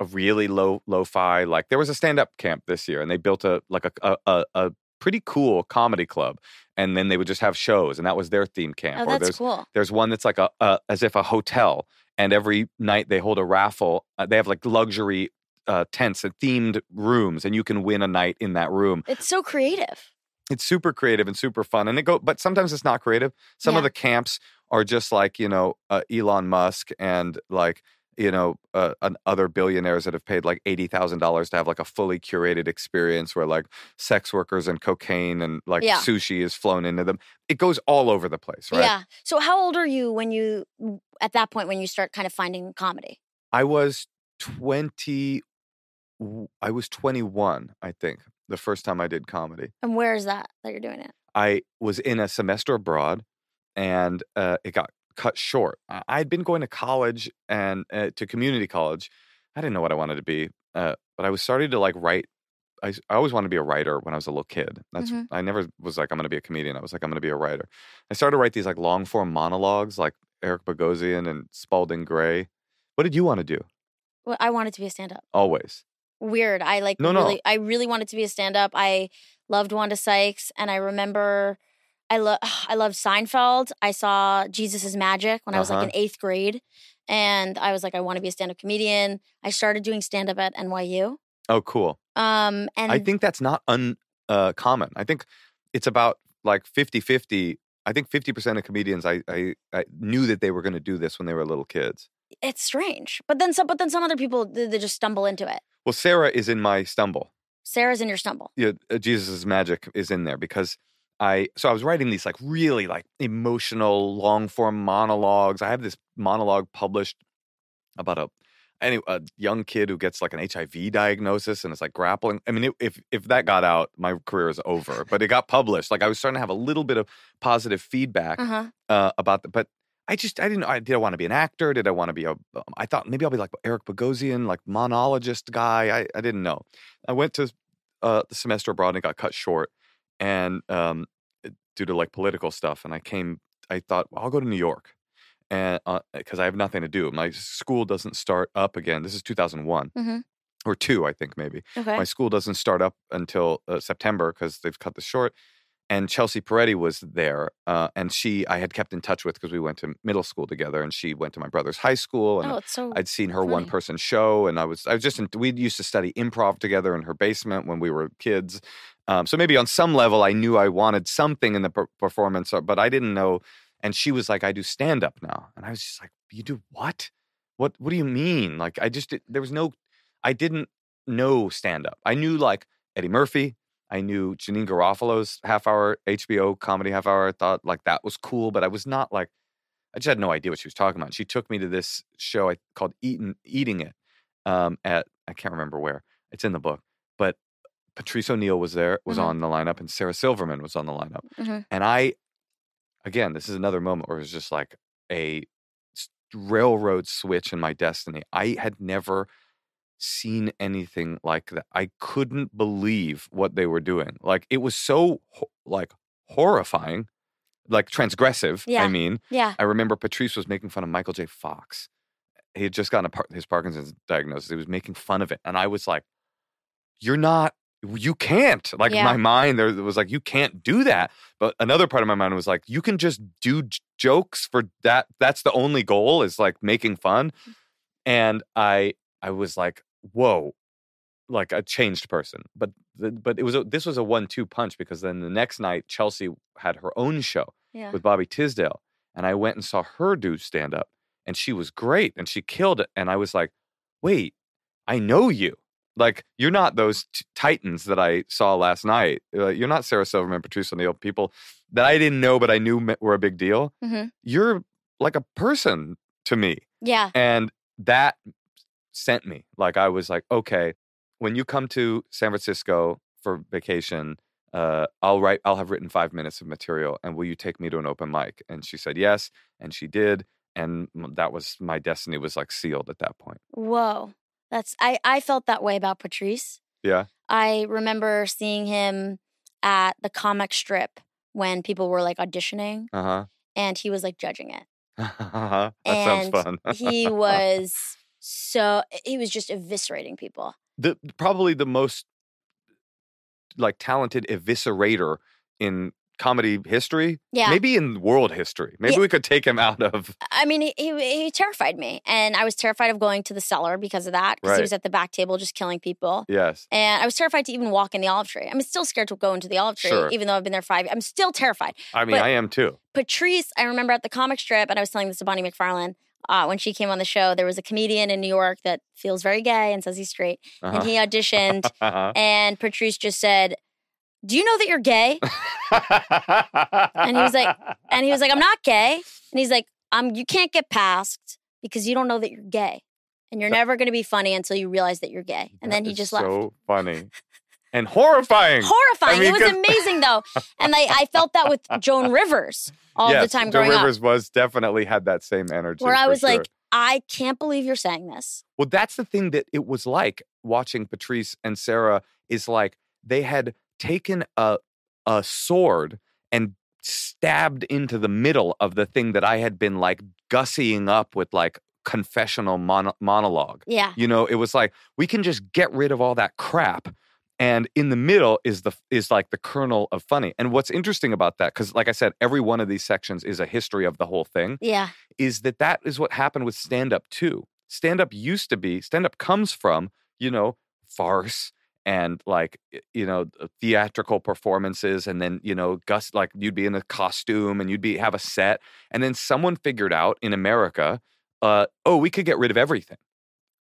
a really low lo-fi. Like there was a stand-up camp this year, and they built a like a a, a, a pretty cool comedy club, and then they would just have shows, and that was their theme camp. Oh, or that's there's cool. there's one that's like a, a as if a hotel, and every night they hold a raffle. Uh, they have like luxury uh, tents and themed rooms, and you can win a night in that room It's so creative. it's super creative and super fun and it go but sometimes it's not creative some Yeah. of the camps are just like you know uh, elon musk and like you know uh, an other billionaires that have paid like $80000 to have like a fully curated experience where like sex workers and cocaine and like Yeah. sushi is flown into them it goes all over the place right Yeah. So how old are you when you at that point when you start kind of finding comedy? i was 20 I was 21 i think the first time i did comedy And where is that that you're doing it? I was in a semester abroad, and uh, it got cut short. I- I'd been going to college and uh, to community college. I didn't know what I wanted to be, uh, but I was starting to like write. I always wanted to be a writer when I was a little kid. That's Mhm. I never was like I'm going to be a comedian. I was like I'm going to be a writer. I started to write these like long form monologues, like Eric Bogosian and Spalding Gray. What did you want to do? Well, I wanted to be a stand up. Always. Weird. I like No, no. really I really wanted to be a stand up. I loved Wanda Sykes and I remember I love I loved Seinfeld. I saw Jesus is Magic when I was like Uh-huh. in 8th grade and I was like I want to be a stand up comedian. I started doing stand up at NYU. Oh, cool. Um and I think that's not uncommon. Uh, common. I think it's about like 50 50. I think 50% of comedians I, I, I knew that they were going to do this when they were little kids. it's strange. But then some but then some other people they, they just stumble into it. Well, Sarah is in my stumble. Sarah's in your stumble. Yeah, uh, Jesus' magic is in there because I so I was writing these like really like emotional long form monologues. I have this monologue published about a any a young kid who gets like an HIV diagnosis and is like grappling. I mean, it, if if that got out, my career is over. But it got published. Like I was starting to have a little bit of positive feedback Uh-huh. uh, about the, but I just I didn't I did I want to be an actor? Did I want to be a um, I thought maybe I'll be like Eric Bogosian, like monologist guy. I, I didn't know. I went to uh, the semester abroad and it got cut short, and um, due to like political stuff, and I came. I thought well, I'll go to New York, and because I have nothing to do. My school doesn't start up again. This is 2001 Mhm. or two, I think maybe. Okay. My school doesn't start up until uh, September because they've cut this short. And Chelsea Peretti was there, uh, and she I had kept in touch with because we went to middle school together, and she went to my brother's high school, and oh, so I'd seen her funny. one person show, and I was I was just in, we used to study improv together in her basement when we were kids. Um, so maybe on some level I knew I wanted something in the per- performance, uh, but I didn't know. And she was like, "I do stand up now," and I was just like, "You do what? What? What do you mean?" Like I just there was no, I didn't know stand up. I knew like Eddie Murphy. I knew Janeane Garofalo's half hour HBO comedy half hour. I thought like that was cool, but I was not like I just had no idea what she was talking about. She took me to this show I, called Eating Eating It um, at I can't remember where. It's in the book, Patrice O'Neal was there, was Mhm. on the lineup, and Sarah Silverman was on the lineup. Mhm. And I, again, this is another moment where it was just like a railroad switch in my destiny. I had never seen anything like that. I couldn't believe what they were doing. Like it was so like horrifying, like transgressive. Yeah. I mean, Yeah. I remember Patrice was making fun of Michael J. Fox. He had just gotten a par- his Parkinson's diagnosis. He was making fun of it, and I was like, "You're not. You can't." Like Yeah. my mind there was like, "You can't do that." But another part of my mind was like, "You can just do j- jokes for that. That's the only goal is like making fun." Mm. And I I was like, "Whoa." like a changed person. But the, but it was a, this was a one-two punch because then the next night Chelsea had her own show Yeah. with Bobby Tisdale, and I went and saw her do stand up, and she was great and she killed it. And I was like, wait, I know you. Like you're not those t- titans that I saw last night. Uh, you're not Sarah Silverman, Patrice O'Neal, people that I didn't know but I knew me- were a big deal. Mhm. You're like a person to me. Yeah. And that sent me. Like I was like, okay, when you come to San Francisco for vacation, uh, I'll write. I'll have written five minutes of material, and will you take me to an open mic? And she said yes, and she did, and that was my destiny was like sealed at that point. Whoa. That's I I felt that way about Patrice. Yeah, I remember seeing him at the comic strip when people were like auditioning uh and he was like judging it. huh. that sounds fun. he was so he was just eviscerating people. the probably the most like talented eviscerator in comedy history. Yeah. maybe in world history. Maybe Yeah. we could take him out of. I mean, he, he he terrified me, and I was terrified of going to the cellar because of that. Because Right. he was at the back table just killing people, Yes. and I was terrified to even walk in the olive tree. I'm still scared to go into the olive tree, Sure. even though I've been there five. I'm still terrified. I mean, But- I am too. Patrice, I remember at the comic strip, and I was telling this to Bonnie McFarlane uh, when she came on the show. There was a comedian in New York that feels very gay and says he's straight, Uh-huh. and he auditioned, Uh-huh. and Patrice just said, "Do you know that you're gay?" And he was like- And he was like, "I'm not gay," and he's like, "Um, you can't get past because you don't know that you're gay, and you're never going to be funny until you realize that you're gay." And then he just left. So funny and horrifying. Horrifying. I mean, it was amazing though, and I, I felt that with Joan Rivers all yes, the time Joan growing up. Rivers was definitely had that same energy. where I was sure. like, I can't believe you're saying this. Well, that's the thing that it was like watching Patrice and Sarah is like they had taken a a sword and stabbed into the middle of the thing that I had been like gussying up with like confessional mon- monologue. Yeah. You know, it was like we can just get rid of all that crap. And in the middle is the is like the kernel of funny. And what's interesting about that, because like I said, every one of these sections is a history of the whole thing Yeah. is that that is what happened with stand up too. Stand up used to be, stand up comes from, you know, farce and like, you know, uh, theatrical performances. And then, you know, Gus, like you'd be in a costume and you'd be, have a set. And then someone figured out in America, uh, oh, we could get rid of everything.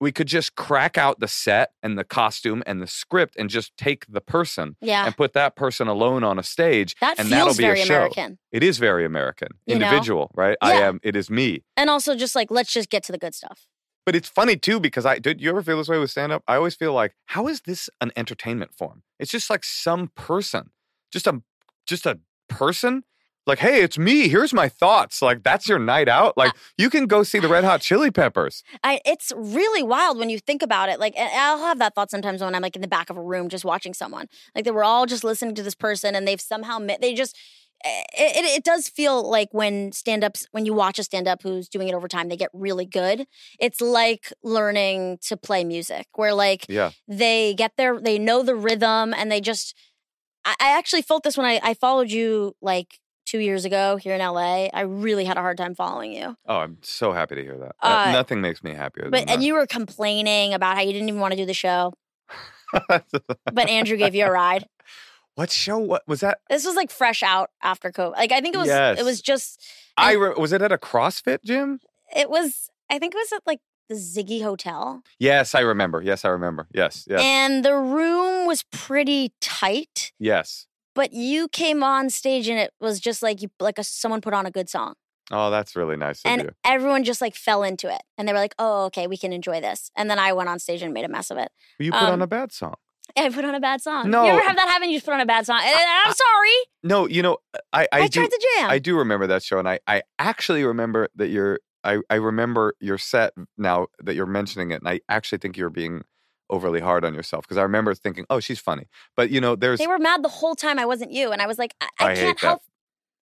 We could just crack out the set and the costume and the script and just take the person Yeah. and put that person alone on a stage. That and that'll feels be very a show. American. It is very American, You know? individual, right? I am. It is me. And also just like, let's just get to the good stuff. But it's funny too because I did. You ever feel this way with stand up? I always feel like, how is this an entertainment form? It's just like some person, just a just a person. Like, hey, it's me. Here's my thoughts. Like, that's your night out. Uh, like, you can go see the Red Hot Chili Peppers. I, it's really wild when you think about it. Like, I'll have that thought sometimes when I'm like in the back of a room just watching someone. Like, they were all just listening to this person and they've somehow met, they just, it, it, it does feel like when stand ups, when you watch a stand up who's doing it over time, they get really good. It's like learning to play music, where like Yeah. they get there, they know the rhythm, and they just. I, I actually felt this when I, I followed you like two years ago here in LA. I really had a hard time following you. Oh, I'm so happy to hear that. Uh, Nothing makes me happier. But and you were complaining about how you didn't even want to do the show, but Andrew gave you a ride. What show? What was that? This was like fresh out after COVID. Like I think it was Yes. it was just I re- was it at a CrossFit gym? it was I think it was at like the Ziggy Hotel. Yes, I remember. Yes, I remember. Yes, yes, And the room was pretty tight, yes. but you came on stage and it was just like you like a, someone put on a good song. Oh, that's really nice of and you. everyone just like fell into it. And they were like, "Oh, okay, we can enjoy this." And then I went on stage and made a mess of it. You put on um, a bad song. I put on a bad song. No. You ever have that happen? You just put on a bad song. And I'm sorry. No, you know, I I, I, do tried to jam. I do remember that show, and I I actually remember that you're I I remember your set now that you're mentioning it, and I actually think you're being overly hard on yourself because I remember thinking, oh, she's funny, but you know, there's They were mad the whole time I wasn't you, and I was like, I, I, I can't help.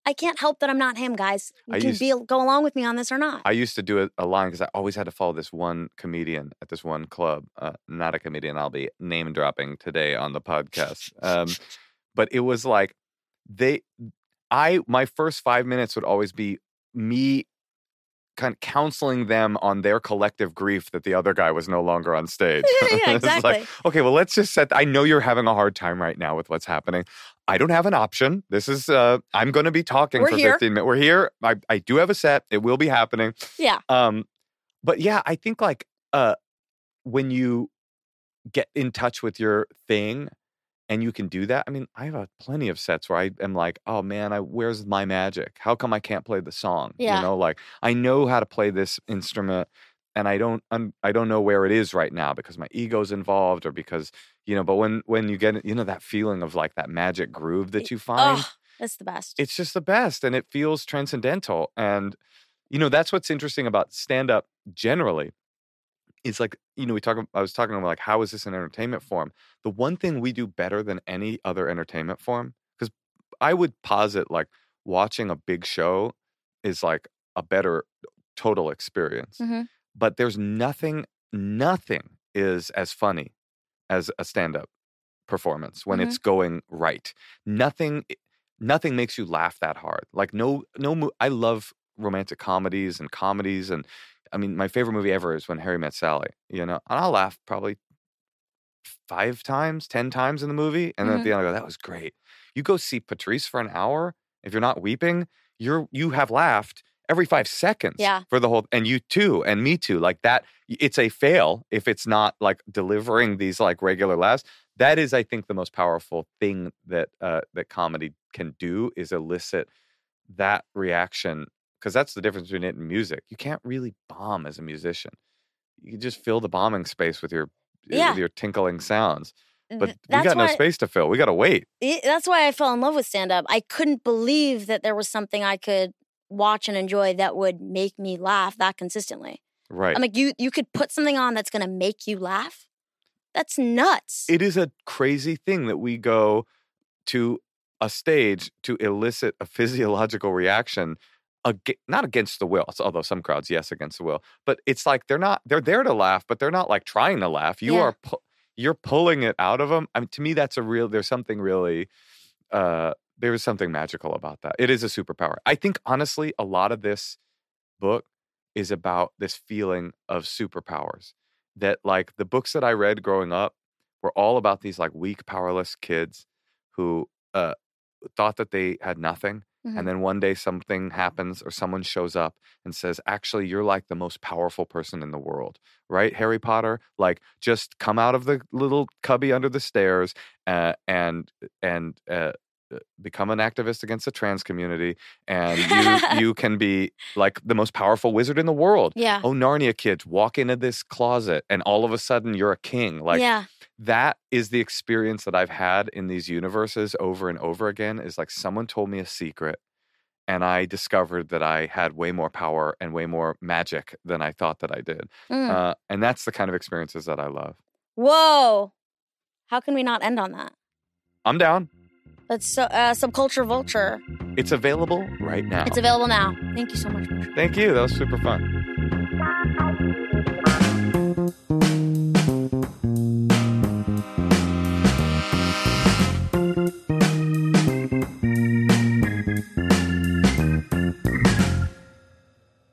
I can't help that I'm not him, guys. You I can used- be go along with me on this or not. I used to do a, a line because I always had to follow this one comedian at this one club. Uh, not a comedian I'll be name dropping today on the podcast. Um, but it was like they, I, my first five minutes would always be me kind of counseling them on their collective grief that the other guy was no longer on stage. Yeah, It's like, exactly. okay, well, let's just set. I know you're having a hard time right now with what's happening. I don't have an option. This is. uh I'm going to be talking We're for here. 15 minutes. We're here. I, I do have a set. It will be happening. Yeah. Um, but yeah, I think like uh, when you get in touch with your thing and you can do that. I mean, I have plenty of sets where I am like, oh man, I where's my magic? How come I can't play the song? Yeah. You know, like I know how to play this instrument and I don't I'm, I don't know where it is right now because my ego's involved or because you know. But when when you get you know that feeling of like that magic groove that you find, Oh, that's the best. it's just the best and it feels transcendental and you know that's what's interesting about stand up generally is like you know we talk i was talking about like how is this an entertainment form the one thing we do better than any other entertainment form because i would posit like watching a big show is like a better total experience Mhm. But there's nothing nothing is as funny as a stand-up performance when Mhm. it's going right nothing nothing makes you laugh that hard like no no mo- i love romantic comedies and comedies and i mean my favorite movie ever is when harry met sally you know and i'll laugh probably five times ten times in the movie and then Mhm. at the end i go that was great you go see patrice for an hour if you're not weeping you're you have laughed every five seconds Yeah. for the whole and you too and me too like that it's a fail if it's not like delivering these like regular laughs that is i think the most powerful thing that uh that comedy can do is elicit that reaction because that's the difference between it and music you can't really bomb as a musician you can just fill the bombing space with your Yeah. with your tinkling sounds but Th- we got no why- space to fill we got to wait it- that's why I fell in love with stand up. I couldn't believe that there was something I could watch and enjoy that would make me laugh that consistently. right I'm like, you you could put something on that's gonna make you laugh. That's nuts. it is a crazy thing that we go to a stage to elicit a physiological reaction ag- not against the will although some crowds yes against the will but it's like they're not they're there to laugh but they're not like trying to laugh you Yeah. are pu- you're pulling it out of them i mean to me that's a real there's something really uh there is something magical about that. It is a superpower. I think honestly a lot of this book is about this feeling of superpowers that like the books that i read growing up were all about these like weak powerless kids who uh thought that they had nothing Mhm. and then one day something happens or someone shows up and says actually you're like the most powerful person in the world right? Harry potter like just come out of the little cubby under the stairs uh, and and uh, become an activist against the trans community and you you can be like the most powerful wizard in the world yeah. oh narnia kids walk into this closet and all of a sudden you're a king like yeah. that is the experience that I've had in these universes over and over again is like someone told me a secret and I discovered that I had way more power and way more magic than I thought that I did. Mm. Uh, and that's the kind of experiences that I love. Whoa. How can we not end on that? I'm down. That's so, uh, Subculture Vulture. It's available right now. It's available now. Thank you so much. Thank you. That was super fun.